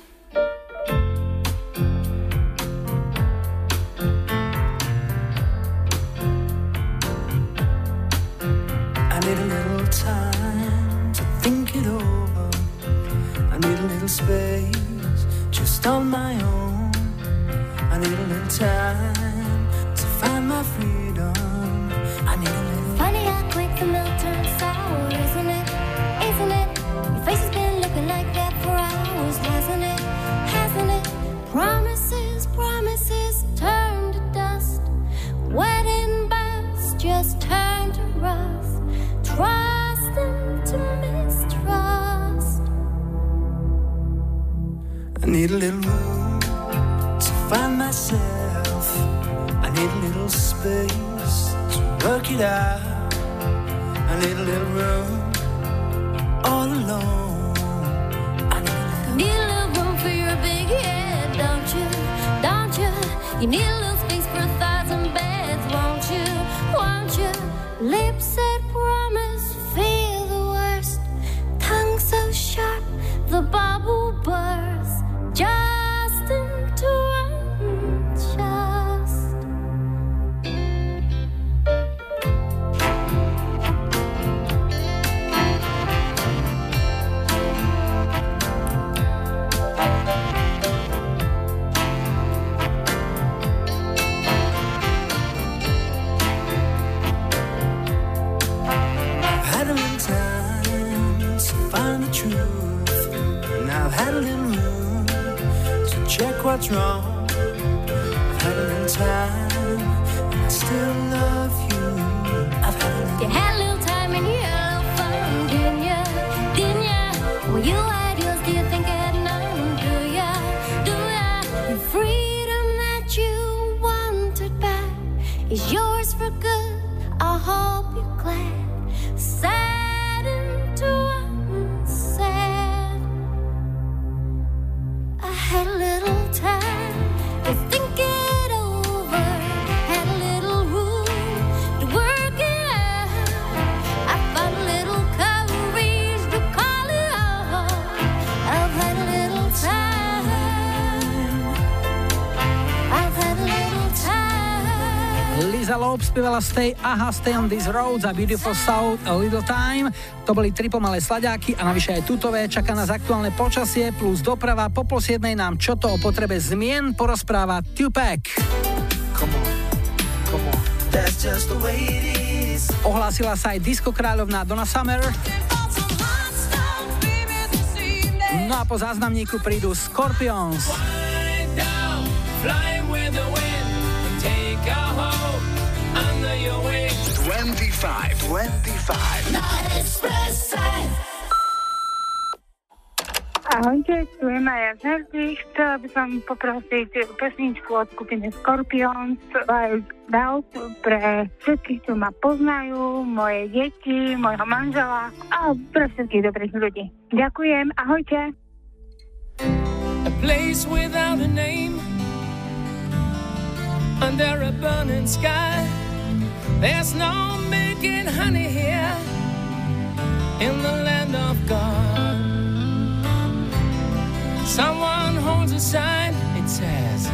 Spievala Stay Aha, Stay on These Roads a Beautiful South A Little Time. To boli tri pomalé slaďáky a navyše aj tutové. Čaká nás aktuálne počasie plus doprava. Po pol siedmej nám čo to o potrebe zmien porozpráva Tupac. Come on, come on. That's just the way it is. Ohlásila sa aj disco kráľovná Donna Summer. No a po záznamníku prídu Scorpions. 25, 25. Ahojte, tu je Maja Žerdy. Chcela by som poprosiť pesničku od skupiny Scorpions Wild Doubt pre všetkých, čo ma poznajú, moje deti, mojho manžela a pre všetkých dobrých ľudí. Ďakujem, ahojte. A place without a name Under a burning sky There's no making honey here in the land of God. Someone holds a sign, it says,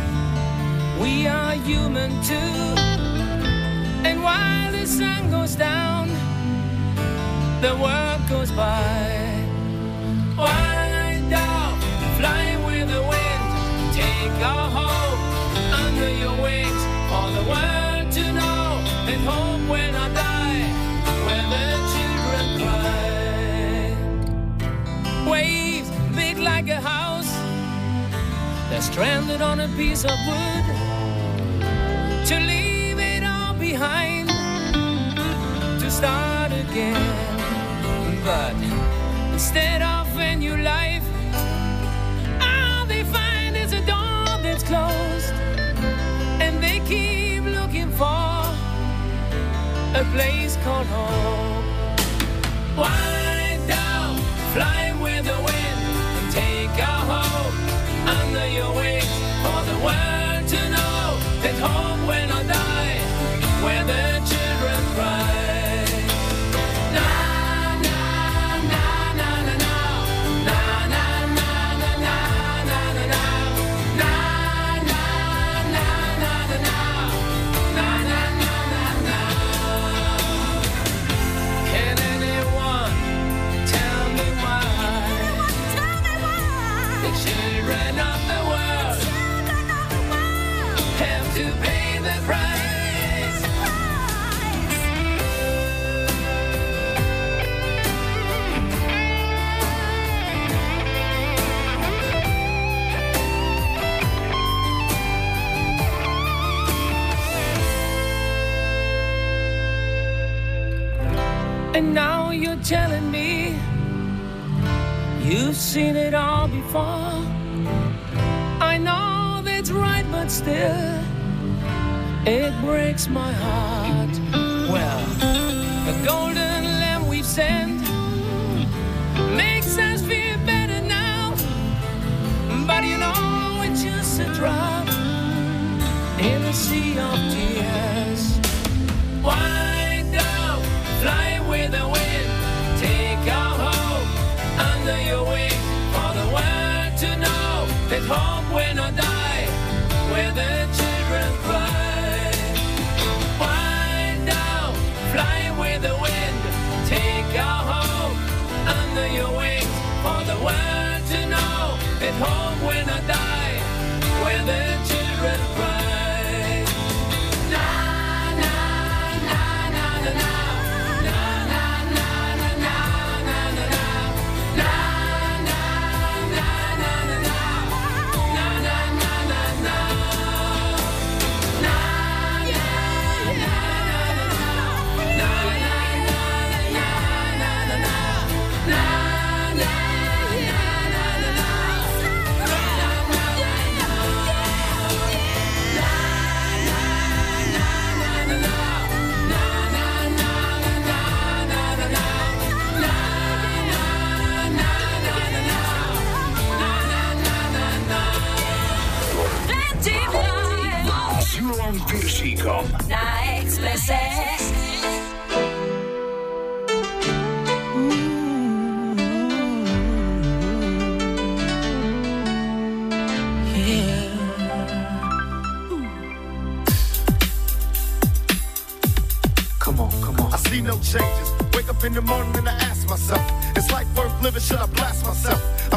We are human too. And while the sun goes down, the world goes by. Wind down, fly with the wind, take a hold under your wings for the world and hope when I die, when the children cry. Waves big like a house, they're stranded on a piece of wood to leave it all behind to start again. But instead of a new life, all they find is a door that's closed, a place called home. Wind down, fly with the wind, And now you're telling me you've seen it all before. I know that's right, but still, it breaks my heart. Well, the golden lamb we've sent makes us feel better now. But you know, it's just a drop in a sea of tears. Why with the wind? Take our hope under your wing for the world to know that hope will not die where the children cry. Why don't fly with the wind? Take our hope under your wing for the world to know that hope will not die where the children cry. Piršíkom. Na Expresse. Come on, come on. I see no changes. Wake up in the morning and I ask myself, is life worth living? Should I blast myself?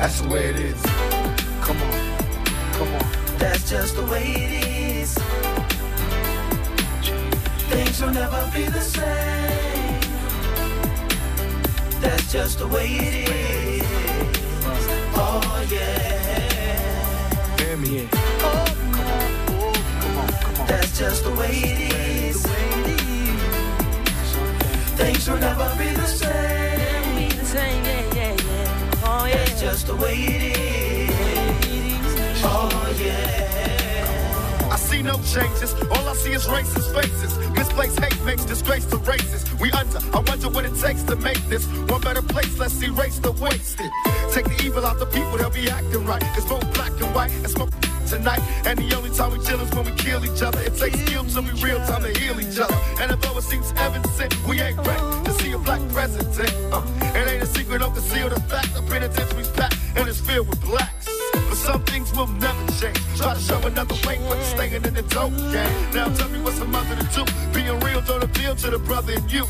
That's the way it is. Come on, come on. That's just the way it is. Things will never be the same. That's just the way it is. Oh yeah. Hear me. Oh, come on. Oh, come on, come on. That's just the way it is. Things will never be the same. Just the way it is. Oh yeah. I see no changes. All I see is racist faces. Misplaced hate makes disgrace to races. We under. I wonder what it takes to make this one better place. Let's erase the wasted. Take the evil out the people, they'll be acting right. It's both black and white It's smoke tonight. And the only time we chill is when we kill each other. It takes skill to be real time to heal each other. And although it seems evident, we ain't ready to see a black president. Uh, it ain't a secret, don't conceal the fact. The penitentiary's packed and it's filled with blacks. But some things will never change. Try to show another way, but you're staying in the dope game. Now tell me what's a mother to do. Being real don't appeal to the brother in you.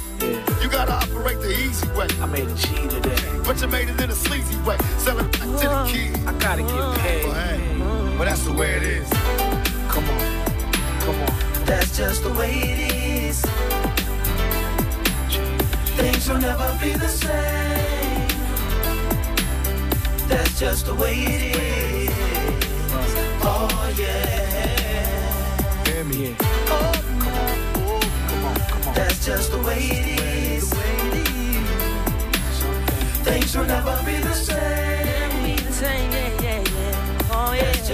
You gotta operate the easy way. I made a G today. But you made it in a sleazy way. Selling back to the kid. I gotta get paid. But, hey, but that's the way it is. Come on, come on. That's just the way it is. Things will never be the same. That's just the way it is. Oh yeah. Hear me. Oh, come on. Oh, come on, come on. That's just the way it is. Things will never be the same.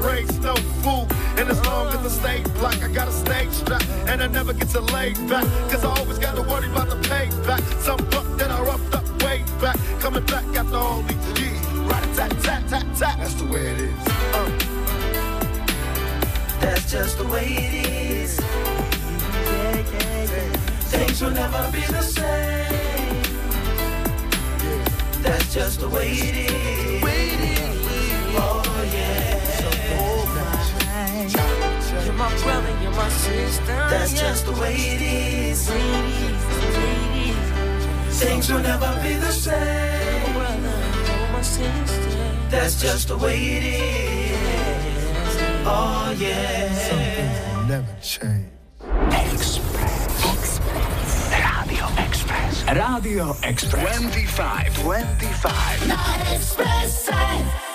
My mama didn't raise no fool. And as long as I stay black, I got a stage strap. And I never get to lay back. Cause I always gotta worry about the payback. Some buck that I roughed up way back. Coming back after all these years. Right tat tat tat tat. That's the way it is. Uh. That's just the way it is. Things will never be the same. That's just the way it is. Oh yeah. You're my brother, you're my sister. That's yeah. just the way it is. Ladies, ladies. Things will never be the same. You're my sister. That's just the way it is. Oh yeah. Never change. Express. Radio Express. Radio Express. 25. 25. Na Expresse.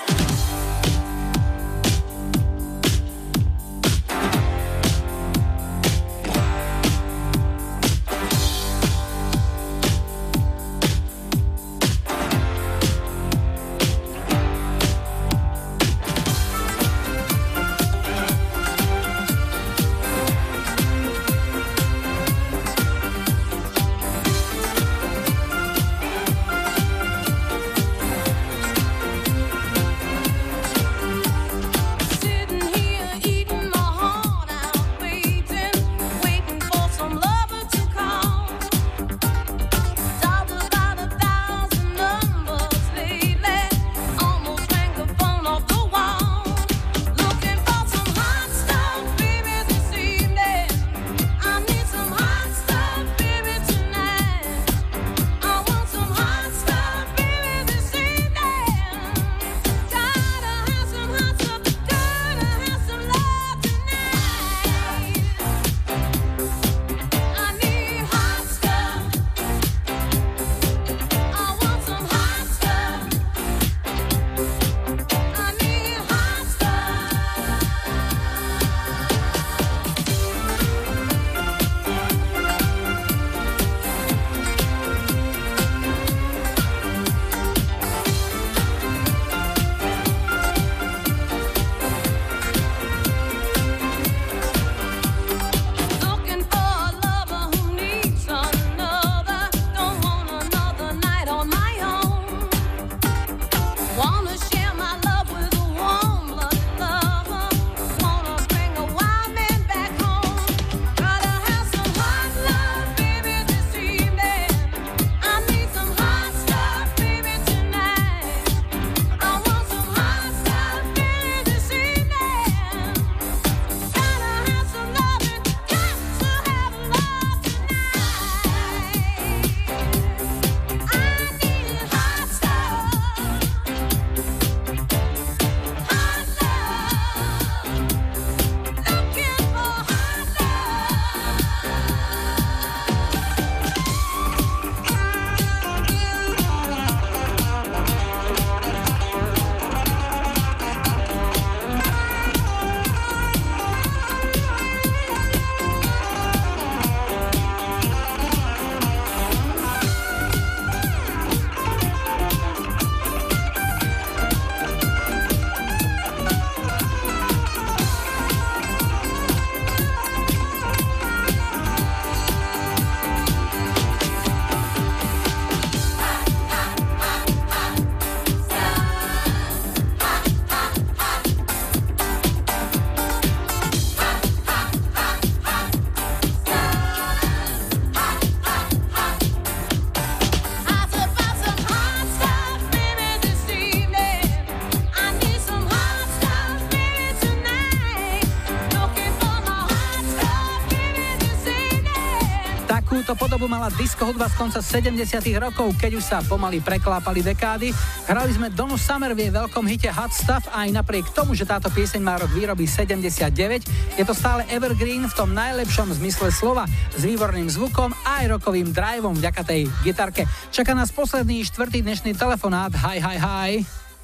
Podobu mala disco hudba z konca 70 rokov, keď už sa pomaly preklápali dekády. Hrali sme Donu Summer v jej veľkom hite Hot Stuff a aj napriek tomu, že táto pieseň má rok výroby 79, je to stále evergreen v tom najlepšom zmysle slova s výborným zvukom a aj rokovým driveom vďaka tej gitarke. Čaká nás posledný štvrtý dnešný telefonát. Hi, hi, hi.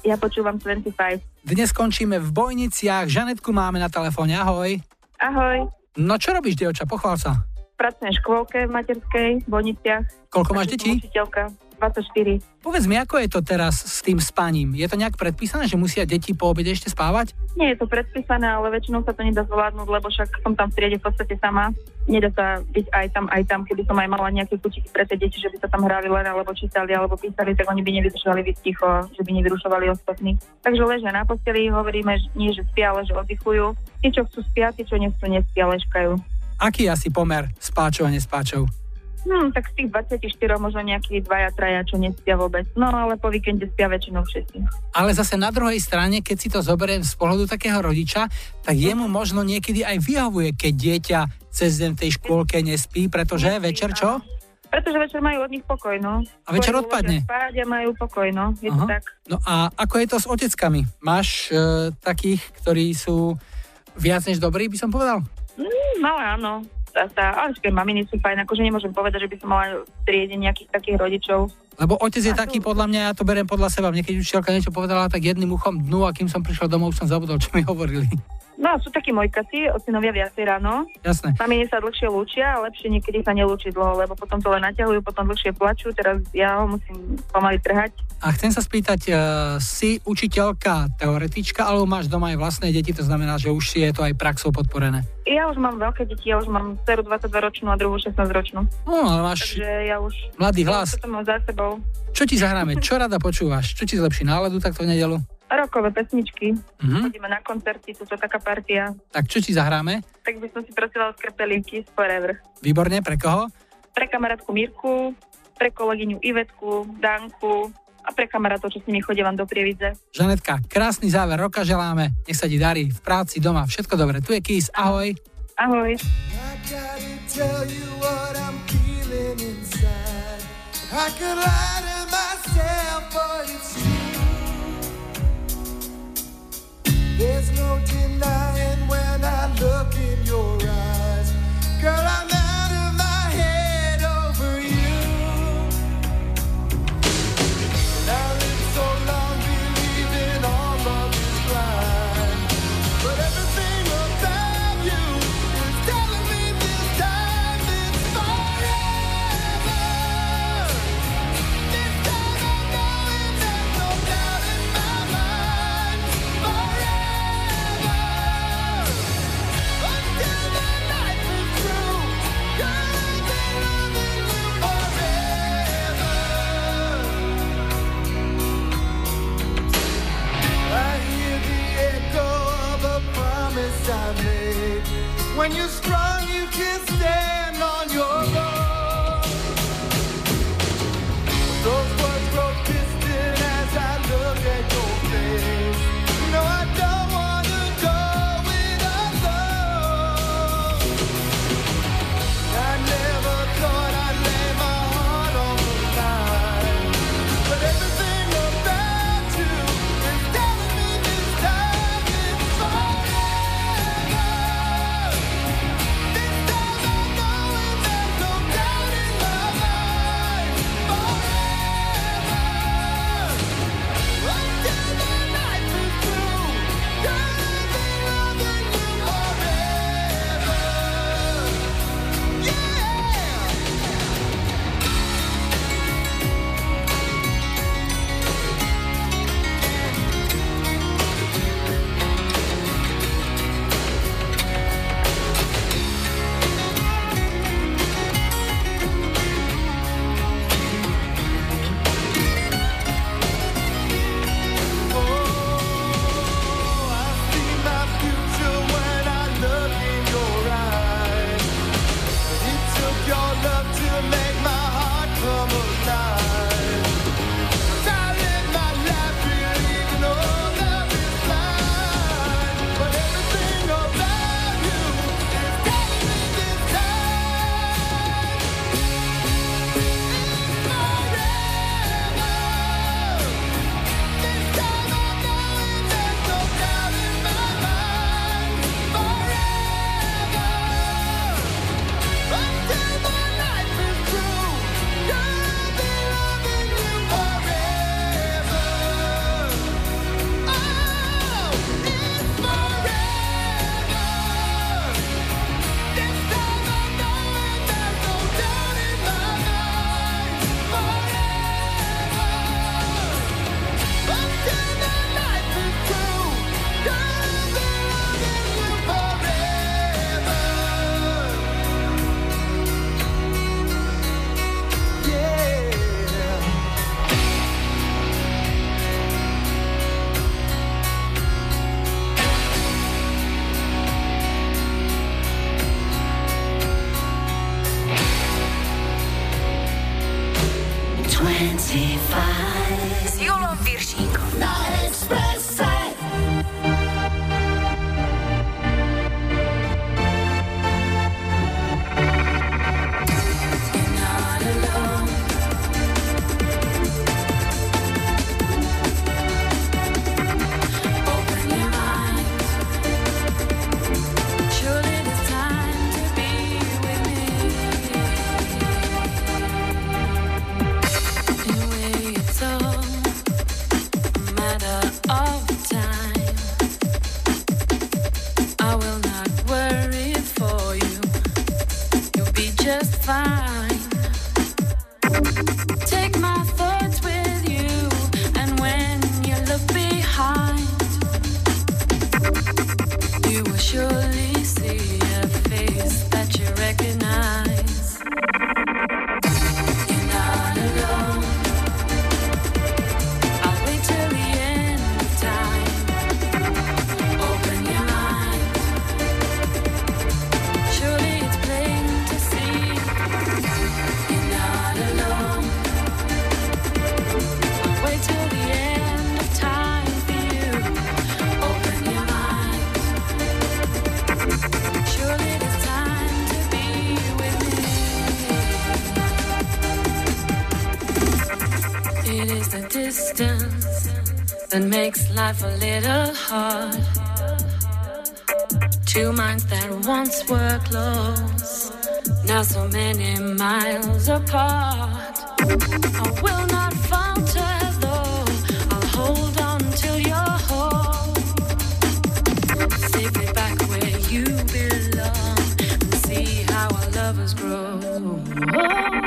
Ja počúvam 25. Dnes skončíme v Bojniciach. Žanetku máme na telefóne. Ahoj. Ahoj. No čo robíš, dievča? Pochvál sa. V škôlke v materskej, v Boniciach. Koľko máš detí? Učiteľka. 24. Povedz mi, ako je to teraz s tým spaním? Je to nejak predpísané, že musia deti po obede ešte spávať? Nie je to predpísané, ale väčšinou sa to nedá zvládnuť, lebo však som tam v triede v podstate sama. Nedá sa byť aj tam, aj tam, keby som aj mala nejaké kutiky pre tie deti, že by sa tam hrali len, alebo čítali, alebo písali, tak oni by nevydržali byť ticho, že by nevyrušovali ostatní. Takže ležia na posteli, hovoríme, že nie, že spia, ale že oddychujú. Tí, čo chcú spia, tí, čo nechcú, nespia, leškajú. Aký je asi pomer spáčov a nespáčov? Hm, tak z tých 24 možno nejakí dvaja, traja, čo nespia vôbec. No ale po víkende spia väčšinou všetci. Ale zase na druhej strane, keď si to zoberiem z pohľadu takého rodiča, tak jemu možno niekedy aj vyhovuje, keď dieťa cez deň tej škôlke nespí, pretože večer čo? Pretože večer majú od nich pokoj, no. A večer Pôjdu odpadne? Spať a majú pokoj, no. Je to tak. No a ako je to s oteckami? Máš e, takých, ktorí sú viac než dobrí, by som povedal? Mm, no áno. Tá, tá, ale všetky maminy sú fajn, akože nemôžem povedať, že by som mala v triede nejakých takých rodičov. Lebo otec je taký, podľa mňa, ja to beriem podľa seba. Mne keď učiteľka niečo povedala, tak jedným uchom dnu a kým som prišiel domov, som zabudol, čo mi hovorili. No sú takí mojkaci, ocinovia viacej ráno. Jasné. Maminy sa dlhšie lúčia a lepšie niekedy sa nelúči dlho, lebo potom to len naťahujú, potom dlhšie plačú, teraz ja ho musím pomaly trhať. A chcem sa spýtať, e, si učiteľka teoretička, alebo máš doma aj vlastné deti, to znamená, že už si je to aj praxou podporené? Ja už mám veľké deti, ja už mám dceru 22-ročnú a druhú 16-ročnú. No, ale máš Takže ja už... mladý hlas. To mám za sebou. Čo ti zahráme? Čo rada počúvaš? Čo ti zlepší náladu takto v nedelu? Rokové pesničky. Mhm. Chodíme na koncerty, sú to taká partia. Tak čo ti zahráme? Tak by som si skrpelíky z Forever. Výborne, pre koho? Pre kamarátku Mirku, pre kolegyňu Ivetku, Danku a pre kamarátov, čo s nimi chodia vám do Prievidze. Žanetka, krásny záver roka želáme. Nech sa ti darí v práci, doma, všetko dobre. Tu je Kiss, ahoj. Ahoj. I could lie to myself, but it's true. There's no denying when I look in your eyes. Girl, I'm When you're strong, you can that makes life a little hard. Two minds that once were close, now so many miles apart. I will not falter though, I'll hold on till you're home. Safely back where you belong and see how our lovers grow.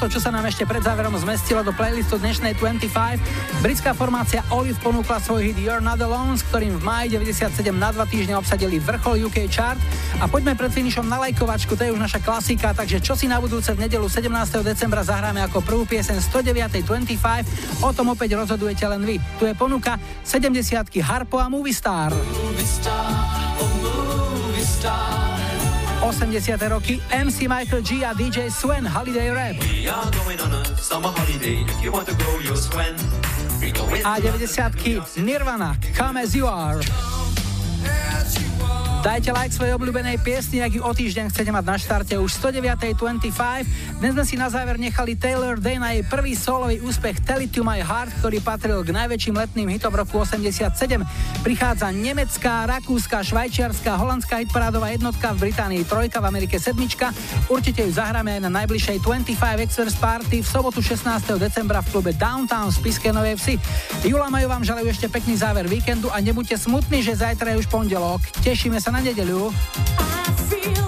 To čo sa nám ešte pred záverom zmestilo do playlistu dnešnej 25. Britská formácia Olive ponúkla svoj hit You're Not Alone, s ktorým v máji 97 na dva týždne obsadili vrchol UK chart. A poďme pred finišom na lajkovačku, to je už naša klasika, takže čo si na budúce v nedelu 17. decembra zahráme ako prvú piesen 109. 25, o tom opäť rozhodujete len vy. Tu je ponuka 70 Harpo a Movie Star. 80. roky MC Michael G a DJ Swen Holiday Rap. A 90 Nirvana, Come As You Are. Dajte like svojej obľúbenej piesni, ak ju o týždeň chcete mať na štarte už 109.25. Dnes sme si na záver nechali Taylor Day na jej prvý solový úspech Tell It To My Heart, ktorý patril k najväčším letným hitom roku 87. Prichádza nemecká, rakúska, švajčiarska, holandská hitparádová jednotka, v Británii trojka, v Amerike sedmička. Určite ju zahráme aj na najbližšej 25 Express Party v sobotu 16. decembra v klube Downtown v Spiske Novej Vsi. Jula majú vám želajú ešte pekný záver víkendu a nebuďte smutní, že zajtra je už pondelok. Tešíme sa na nedeľu. feel